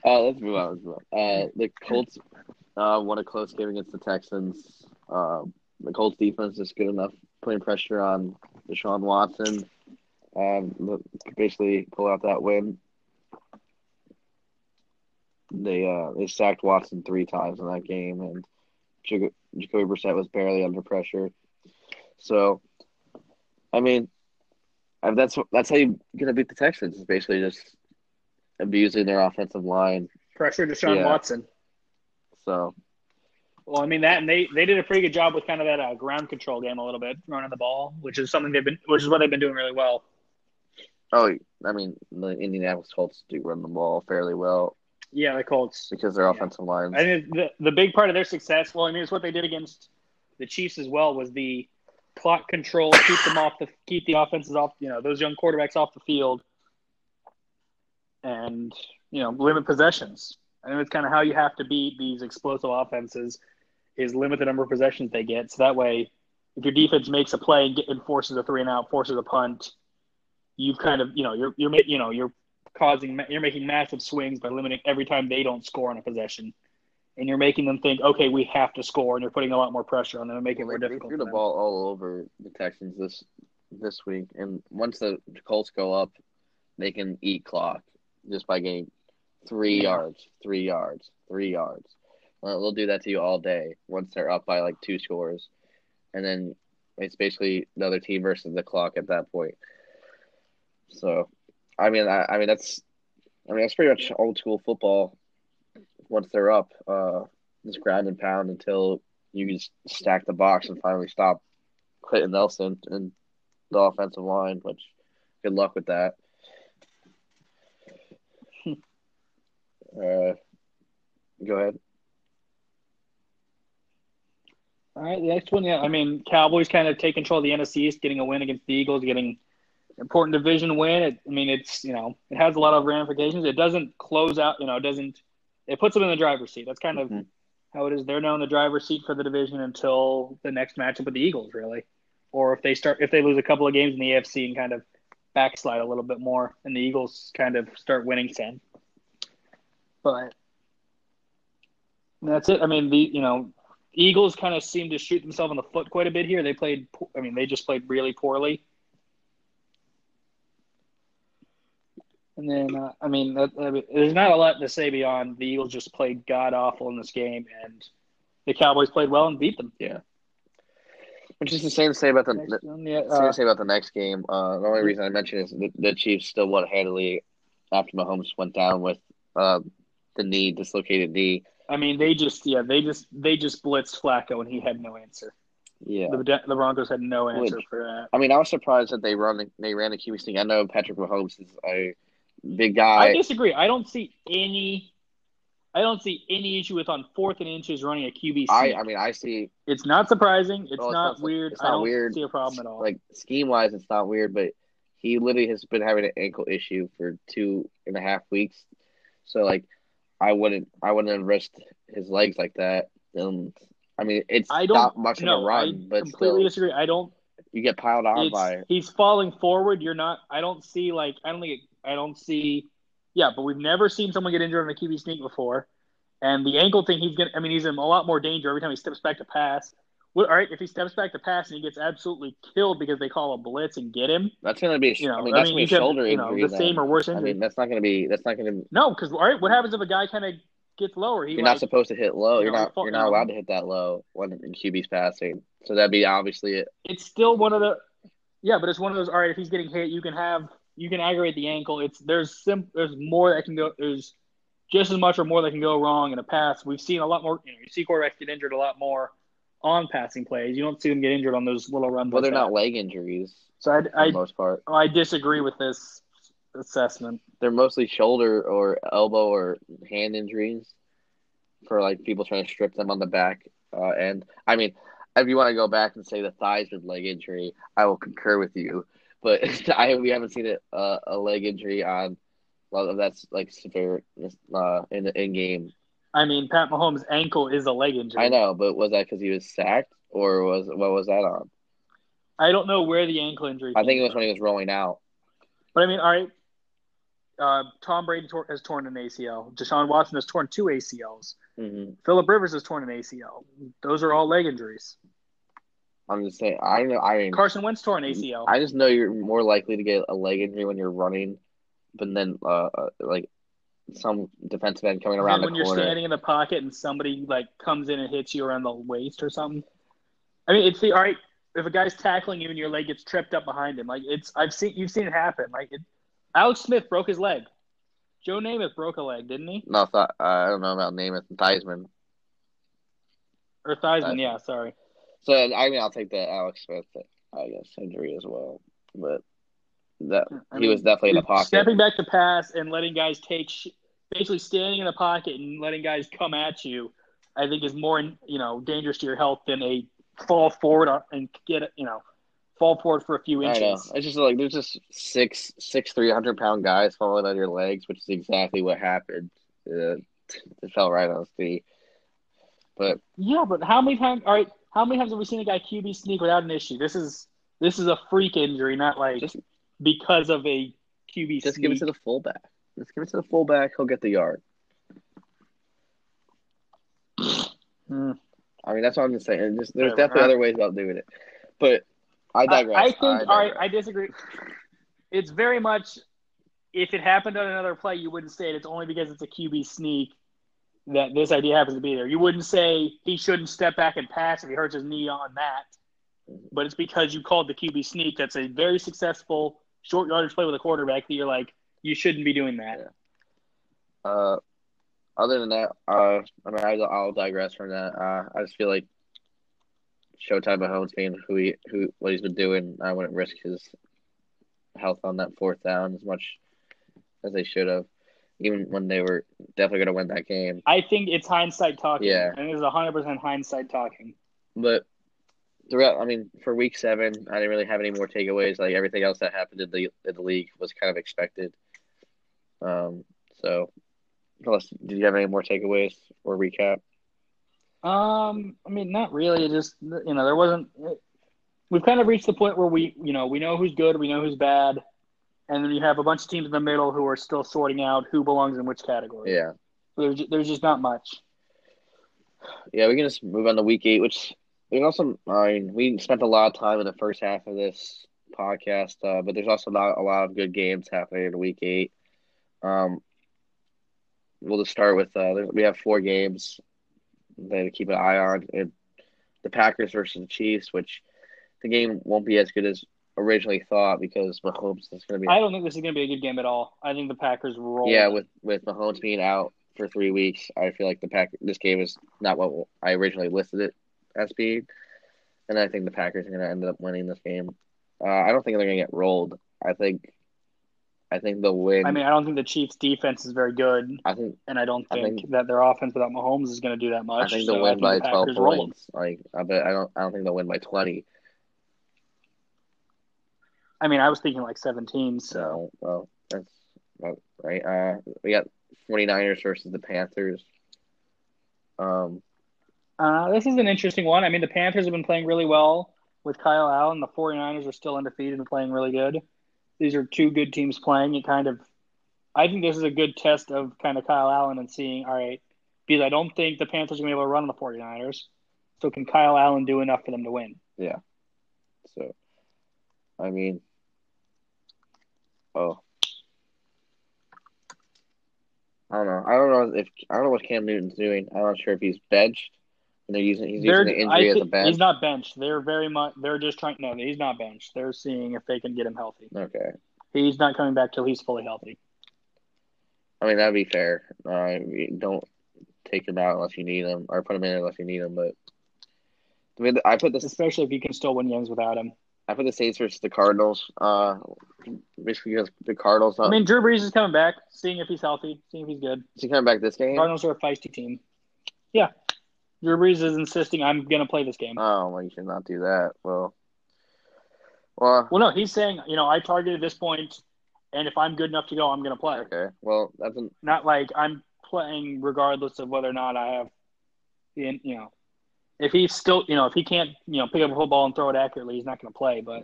let's move on. Let's move on. Uh, the Colts uh, won a close game against the Texans. Uh, the Colts defense is good enough, putting pressure on Deshaun Watson. Um, basically pull out that win. They uh they sacked Watson three times in that game, and Jac- Jacoby Brissett was barely under pressure. So, I mean, and that's that's how you're gonna beat the Texans. Is basically just abusing their offensive line. Pressure Deshaun Yeah. Watson. So Well, I mean that, and they they did a pretty good job with kind of that uh, ground control game a little bit, running the ball, which is something they've been, which is what they've been doing really well. Oh, I mean, the Indianapolis Colts do run the ball fairly well Yeah, the Colts. because their Yeah. offensive lines. I think the the big part of their success, well, I mean, it's what they did against the Chiefs as well, was the clock control, keep them off the keep the offenses off, you know, those young quarterbacks off the field, and you know, limit possessions. I think it's kind of how you have to beat these explosive offenses is limit the number of possessions they get. So that way, if your defense makes a play and, get, and forces a three and out, forces a punt, you've kind of you know you're you're you know you're causing you're making massive swings by limiting every time they don't score on a possession, and you're making them think, okay, we have to score, and you're putting a lot more pressure on them and making Well, it more difficult. threw the them. ball all over the Texans this this week, and once the Colts go up, they can eat clock just by getting three yards, three yards, three yards. Well, they'll do that to you all day once they're up by like two scores, and then it's basically the other team versus the clock at that point. So, I mean, I, I mean that's, I mean that's pretty much old school football. Once they're up, uh, just ground and pound until you just stack the box and finally stop Clayton Nelson and the offensive line. Which, good luck with that. uh, go ahead. All right, the next one, yeah. I mean, Cowboys kind of take control of the NFC East, getting a win against the Eagles, getting important division win. It, I mean, it's you know, it has a lot of ramifications. It doesn't close out, you know, it doesn't. It puts them in the driver's seat. That's kind of Mhm. how it is. They're now in the driver's seat for the division until the next matchup with the Eagles, really, or if they start if they lose a couple of games in the AFC and kind of backslide a little bit more, and the Eagles kind of start winning some. But that's it. I mean, the you know, Eagles kind of seem to shoot themselves in the foot quite a bit here. They played. I mean, they just played really poorly. And then, uh, I mean, that, I mean, there's not a lot to say beyond the Eagles just played god awful in this game, and the Cowboys played well and beat them. Yeah. Which is the same to say about the, Next the one, yeah, same uh, to say about the next game. Uh, the only reason I mention is the, the Chiefs still won handily after Mahomes went down with uh, the knee dislocated knee. I mean, they just yeah, they just they just blitzed Flacco, and he had no answer. Yeah. The, the Broncos had no answer Which- for that. I mean, I was surprised that they run they ran a QB sneak. I know Patrick Mahomes is a big guy. I disagree. I don't see any. I don't see any issue with on fourth and inches running a QB sneak. I, I mean, I see it's not surprising. It's Well, it's not not- weird. it's I not don't weird. see a problem at all. like scheme wise, it's not weird, but he literally has been having an ankle issue for two and a half weeks. So like, I wouldn't I wouldn't have risked his legs like that. Um, I mean, it's I don't not much no, of a run, I but completely still, disagree. I don't. you get piled on by. he's falling forward. You're not. I don't see like. I don't think. I don't see. Yeah, but we've never seen someone get injured on a QB sneak before, and the ankle thing. He's gonna. I mean, he's in a lot more danger every time he steps back to pass. All right, if he steps back to pass and he gets absolutely killed because they call a blitz and get him, That's gonna be. you know, I mean, that's I gonna be you a could, shoulder you know, injury. the then. same or worse I injury. mean, that's not gonna be. That's not gonna. no, because all right, what happens if a guy kind of gets lower? He You're like, not supposed to hit low. you You're know, not. fall- You're not allowed to hit that low when in QB's passing. So that'd be obviously it. it's still one of the yeah, but it's one of those. All right, if he's getting hit, you can have you can aggravate the ankle. It's there's sim there's more that can go. There's just as much or more that can go wrong in a pass. We've seen a lot more. You know, you see quarterbacks get injured a lot more on passing plays. You don't see them get injured on those little runs. Well, like they're that. not leg injuries So I, I most part. I disagree with this assessment. they're mostly shoulder or elbow or hand injuries for like people trying to strip them on the back uh, end. I mean, if you want to go back and say the Theismann leg injury, I will concur with you. But I we haven't seen it uh, a leg injury on well that's like severe uh, in the in game. I mean, Pat Mahomes' ankle is a leg injury. I know, but was that because he was sacked or was what was that on? I don't know where the ankle injury. I think it was from. when he was rolling out. But I mean, all right. Uh, Tom Brady tor- has torn an ACL. Deshaun Watson has torn two ACLs. hmm Philip Rivers has torn an ACL. Those are all leg injuries. I'm just saying. I know. I mean, Carson Wentz tore an ACL. I just know you're more likely to get a leg injury when you're running, but then uh, uh like some defensive end coming around when you're corner. standing in the pocket and somebody like comes in and hits you around the waist or something. I mean, it's the all right. If a guy's tackling you and your leg gets tripped up behind him, like it's I've seen you've seen it happen. Like it, Alex Smith broke his leg. Joe Namath broke a leg, didn't he? No, th- I don't know about Namath and Theismann. Or Theismann? Theismann. Yeah, sorry. So I mean, I'll take the Alex Smith, I guess, injury as well. But that I he mean, was definitely in the pocket. Stepping back to pass and letting guys take, sh- basically standing in the pocket and letting guys come at you, I think is more, you know, dangerous to your health than a fall forward and get, you know, fall forward for a few I know. inches. It's just like there's just six, six, three hundred pound guys falling on your legs, which is exactly what happened. Uh, it fell right on his feet. But Yeah, but how many times? All right, how many times have we seen a guy QB sneak without an issue? This is this is a freak injury, not like just because of a QB sneak. just sneak. give it to the fullback. Just give it to the fullback. He'll get the yard. Hmm. I mean, that's what I'm just saying. There's, there's definitely other ways about doing it. But I I, digress. I think. all right, digress. I disagree. It's very much. If it happened on another play, you wouldn't say it. It's only because it's a QB sneak that this idea happens to be there. You wouldn't say he shouldn't step back and pass if he hurts his knee on that. But it's because you called the QB sneak. That's a very successful short yardage play with a quarterback that you're like, you shouldn't be doing that. Uh, other than that, uh, I mean, I, I'll digress from that. Uh, I just feel like Showtime Mahomes being who he who what he's been doing, I wouldn't risk his health on that fourth down as much as they should have, even when they were definitely going to win that game. I think it's hindsight talking. Yeah. And it is 100% hindsight talking. but throughout, I mean, for week seven, I didn't really have any more takeaways. Like everything else that happened in the in the league was kind of expected. Um, so, unless did you have any more takeaways or recap? Um, I mean, not really. Just you know, there wasn't. We've kind of reached the point where we, you know, we know who's good, we know who's bad, and then you have a bunch of teams in the middle who are still sorting out who belongs in which category. Yeah. There's there's just not much. Yeah, we can just move on to week eight, which we also, I mean, we spent a lot of time in the first half of this podcast, uh, but there's also not a lot of good games happening in week eight. Um, we'll just start with uh, we have four games that to keep an eye on. And the Packers versus the Chiefs, which the game won't be as good as originally thought because Mahomes is going to be. I don't think this is going to be a good game at all. I think the Packers roll. Yeah, with with Mahomes being out for three weeks, I feel like the pack this game is not what I originally listed it being, and I think the Packers are going to end up winning this game. Uh, I don't think they're going to get rolled. I think. I think they'll win. I mean, I don't think the Chiefs' defense is very good. I think, and I don't think, I think that their offense without Mahomes is going to do that much. I think so they'll win think by the twelve points. Like, I bet I don't. I don't think they'll win by twenty. I mean, I was thinking like 17. So So, well, that's about right. Uh, we got 49ers versus the Panthers. Um, uh, this is an interesting one. I mean, the Panthers have been playing really well with Kyle Allen. The 49ers are still undefeated and playing really good. These are two good teams playing. It kind of, I think this is a good test of kind of Kyle Allen and seeing, all right, because I don't think the Panthers are going to be able to run on the 49ers. So can Kyle Allen do enough for them to win? Yeah. So, I mean, oh, I don't know. I don't know if I don't know what Cam Newton's doing. I'm not sure if he's benched and they're using he's They're, using the I injury as a bench. he's not benched. They're very much. They're just trying. No, he's not benched. They're seeing if they can get him healthy. Okay, He's not coming back till he's fully healthy. I mean that'd be fair. Uh, don't take him out unless you need him, or put him in unless you need him. But I mean, I put this Especially if you can still win games without him. I put the Saints versus the Cardinals. Uh, basically because the Cardinals. Not, I mean, Drew Brees is coming back, seeing if he's healthy, seeing if he's good. is he coming back this game? Cardinals are a feisty team. Yeah. Drew Brees is insisting I'm going to play this game. Oh, well, you should not do that. Well, well, Well, no, he's saying, you know, I targeted this point, and if I'm good enough to go, I'm going to play. okay. Well, that's an, Not like I'm playing regardless of whether or not I have, in you know, if he's still, you know, if he can't, you know, pick up a football and throw it accurately, he's not going to play. But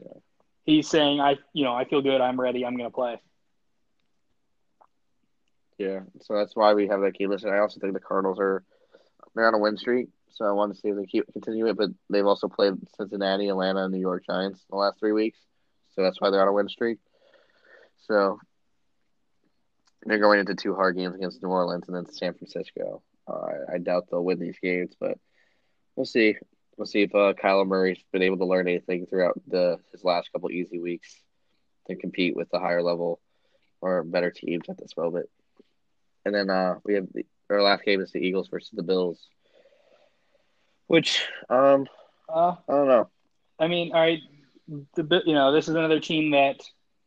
he's saying, I, you know, I feel good, I'm ready, I'm going to play. yeah. So that's why we have that game listen. I also think the Cardinals are they're on a win streak, so I want to see if they keep continue it. But they've also played Cincinnati, Atlanta, and New York Giants in the last three weeks, so that's why they're on a win streak. So they're going into two hard games against New Orleans and then San Francisco. Uh, I doubt they'll win these games, but we'll see. We'll see if uh, Kyler Murray's been able to learn anything throughout the his last couple easy weeks to compete with the higher level or better teams at this moment. And then uh, we have the, our last game is the Eagles versus the Bills, which um Uh, I don't know. I mean, all right, the you know this is another team that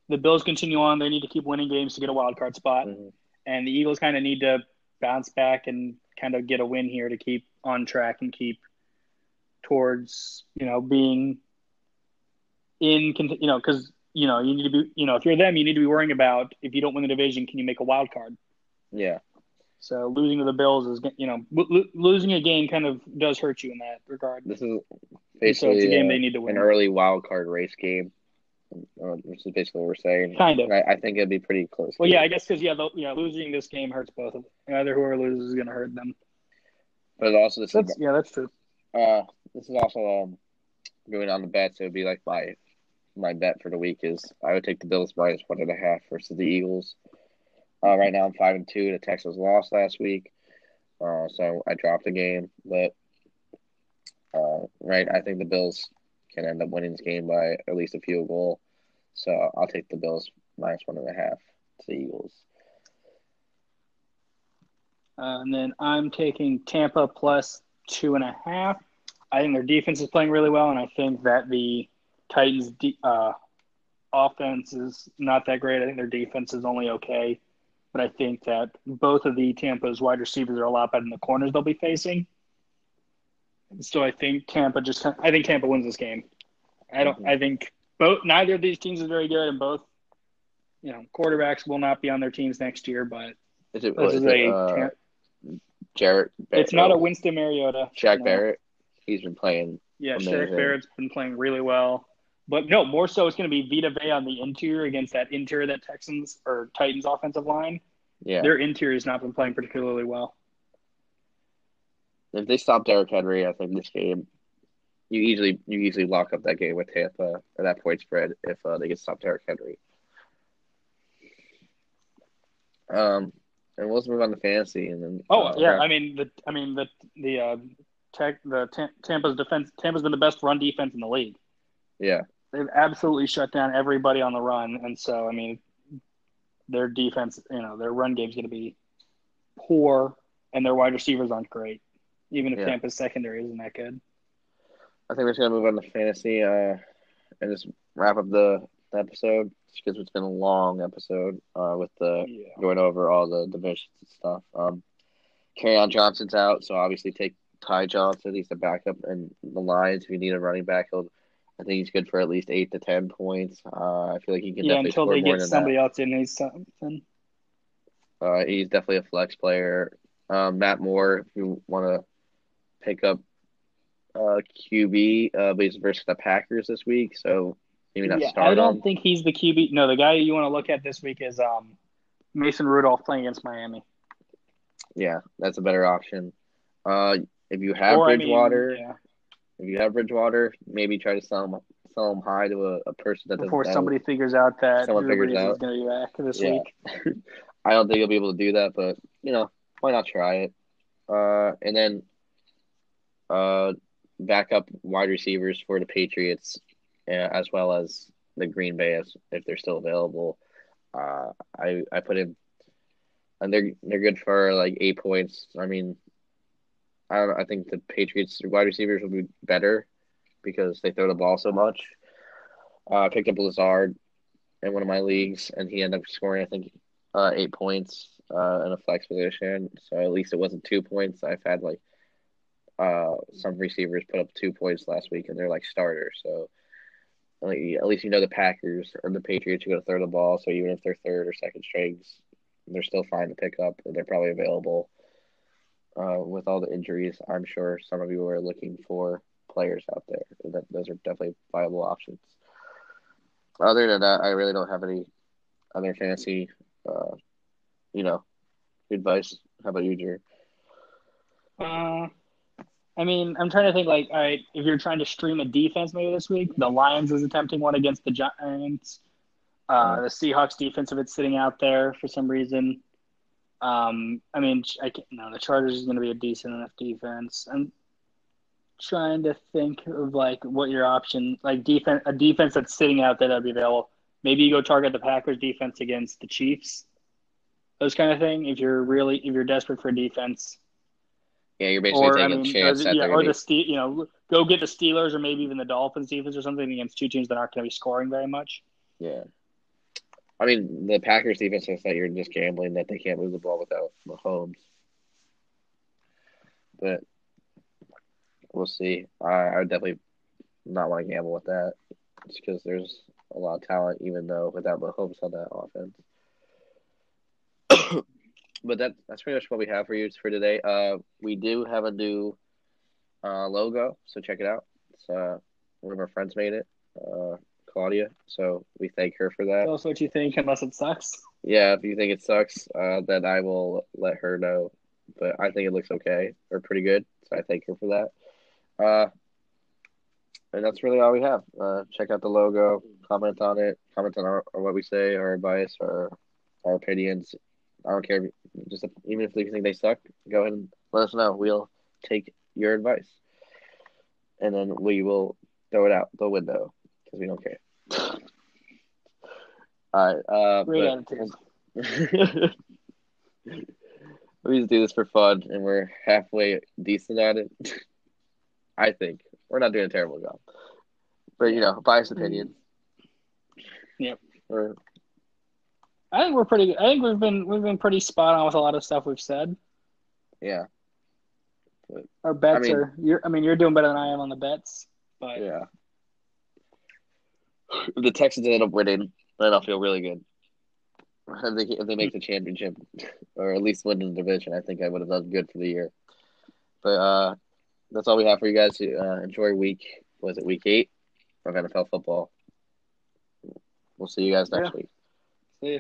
the Bills continue on. They need to keep winning games to get a wild card spot, Mhm. and the Eagles kind of need to bounce back and kind of get a win here to keep on track and keep towards you know being in you know because you know you need to be you know if you're them you need to be worrying about if you don't win the division can you make a wild card. Yeah, So losing to the Bills is you know lo- lo- losing a game kind of does hurt you in that regard. this is And so basically it's a game uh, they need to win. an early wild card race game, uh, which is basically what we're saying. Kind of. I, I think it'd be pretty close. Well, yeah, I guess because yeah, the, yeah, losing this game hurts both of them. Either whoever loses is going to hurt them. but also this That's is yeah, that's true. uh this is also um going on the bets. It would be like my my bet for the week is I would take the Bills minus one and a half versus the Eagles. Uh, right now I'm five and two. The Texans lost last week, uh, so I dropped the game. But uh, right, I think the Bills can end up winning this game by at least a field goal. So I'll take the Bills minus one and a half to the Eagles. Uh, and then I'm taking Tampa plus two and a half. I think their defense is playing really well, and I think that the Titans' de- uh, offense is not that great. I think their defense is only okay, but I think that both of the Tampa's wide receivers are a lot better than the corners they'll be facing. So I think Tampa just. I think Tampa wins this game. I don't. Mhm. I think both. Neither of these teams is very good, and both. You know, quarterbacks will not be on their teams next year, but Is it, this is is it a. uh, Jarrett? it's not a Winston Mariota. Jack No. Barrett. He's been playing. Yeah, Amazing. Shaq Barrett's been playing really well. But no, more so it's going to be Vita Vea on the interior against that interior that Texans or Titans offensive line. Yeah. Their interior has not been playing particularly well. If they stop Derrick Henry, I think this game, you easily you easily lock up that game with Tampa or that point spread if uh, they can stop Derrick Henry. Um, and we'll just move on to fantasy, and then Oh uh, yeah, wrap- I mean the I mean the the uh, tech the Tam- Tampa's defense Tampa's been the best run defense in the league. yeah, They've absolutely shut down everybody on the run, and so I mean their defense, you know, their run game's going to be poor, and their wide receivers aren't great. Even if Yeah. Tampa's secondary isn't that good. I think we're just gonna move on to fantasy, uh, and just wrap up the, the episode because it's been a long episode uh, with the Yeah. going over all the divisions and stuff. Um, on Johnson's out, so obviously take Ty Johnson. He's the backup and the Lions. If you need a running back, he'll, I think he's good for at least eight to ten points. Uh, I feel like he can get a few. Yeah, until they get somebody else in, he's something. Uh, he's definitely a flex player. Um, Matt Moore, if you want to pick up uh, QB, uh, but he's versus the Packers this week, so maybe not Yeah, start I don't him. think he's the QB. No, the guy you want to look at this week is um, Mason Rudolph playing against Miami. Yeah, that's a better option. Uh, if you have Or, I mean, Bridgewater, yeah, if you have Bridgewater, maybe try to sell him sell him high to a, a person that before somebody figures out that Someone figures out. going to be back this Yeah. week. I don't think he'll be able to do that, but you know, why not try it? Uh, and then, uh, backup wide receivers for the Patriots, uh, as well as the Green Bay, as if they're still available. Uh, I I put in, and they're they're good for like eight points. I mean, I don't, I think the Patriots wide receivers will be better because they throw the ball so much. Uh, I picked up Lazard in one of my leagues, and he ended up scoring I think uh, eight points uh, in a flex position. So at least it wasn't two points. I've had like uh, some receivers put up two points last week, and they're like starters. So at least you know the Packers or the Patriots are going to throw the ball. So even if they're third or second strings, they're still fine to pick up. They're probably available. Uh, with all the injuries, I'm sure some of you are looking for players out there. That those are definitely viable options. Other than that, I really don't have any other fantasy, uh, you know, advice. How about you, Drew? Uh, I mean, I'm trying to think like, all right, if you're trying to stream a defense maybe this week, the Lions is attempting one against the Giants. Uh, the Seahawks defense, if it's sitting out there for some reason. Um, I mean, I can't, no, the Chargers is going to be a decent enough defense. I'm trying to think of like what your option, like defense, a defense that's sitting out there that'd be available. Maybe you go target the Packers defense against the Chiefs. Those kind of thing. If you're really, if you're desperate for defense, Yeah, you're basically or I taking mean, a chance or, yeah, or the Ste- you know, go get the Steelers or maybe even the Dolphins defense or something against two teams that aren't going to be scoring very much. yeah. I mean, the Packers defense is that you're just gambling that they can't move the ball without Mahomes. But we'll see. I, I would definitely not want to gamble with that, just because there's a lot of talent, even though without Mahomes on that offense. but that that's pretty much what we have for you for today. Uh, we do have a new uh, logo, so check it out. It's uh, one of our friends made it, uh, Claudia. So we thank her for that. Tell us what you think, unless it sucks. Yeah, if you think it sucks, uh, then I will let her know. But I think it looks okay or pretty good, so I thank her for that. Uh, and that's really all we have. Uh, check out the logo, comment on it, comment on our, or what we say, our advice, or our opinions. I don't care. Just even if you think they suck, go ahead and let us know. We'll take your advice, and then we will throw it out the window because we don't care. All right. Uh, Great but- attitude. we just do this for fun, and we're halfway decent at it. I think we're not doing a terrible job, but you know, biased opinions. Yep. Or I think we're pretty. I think we've been we've been pretty spot on with a lot of stuff we've said. yeah, Our bets mean- are. You're. I mean, you're doing better than I am on the bets, but Yeah. If the Texans end up winning, then I'll feel really good. If they, if they make the championship, or at least win the division, I think I would have done good for the year. But uh, that's all we have for you guys. Uh, enjoy week. Was it week eight of NFL football? We'll see you guys next Yeah. week. see ya.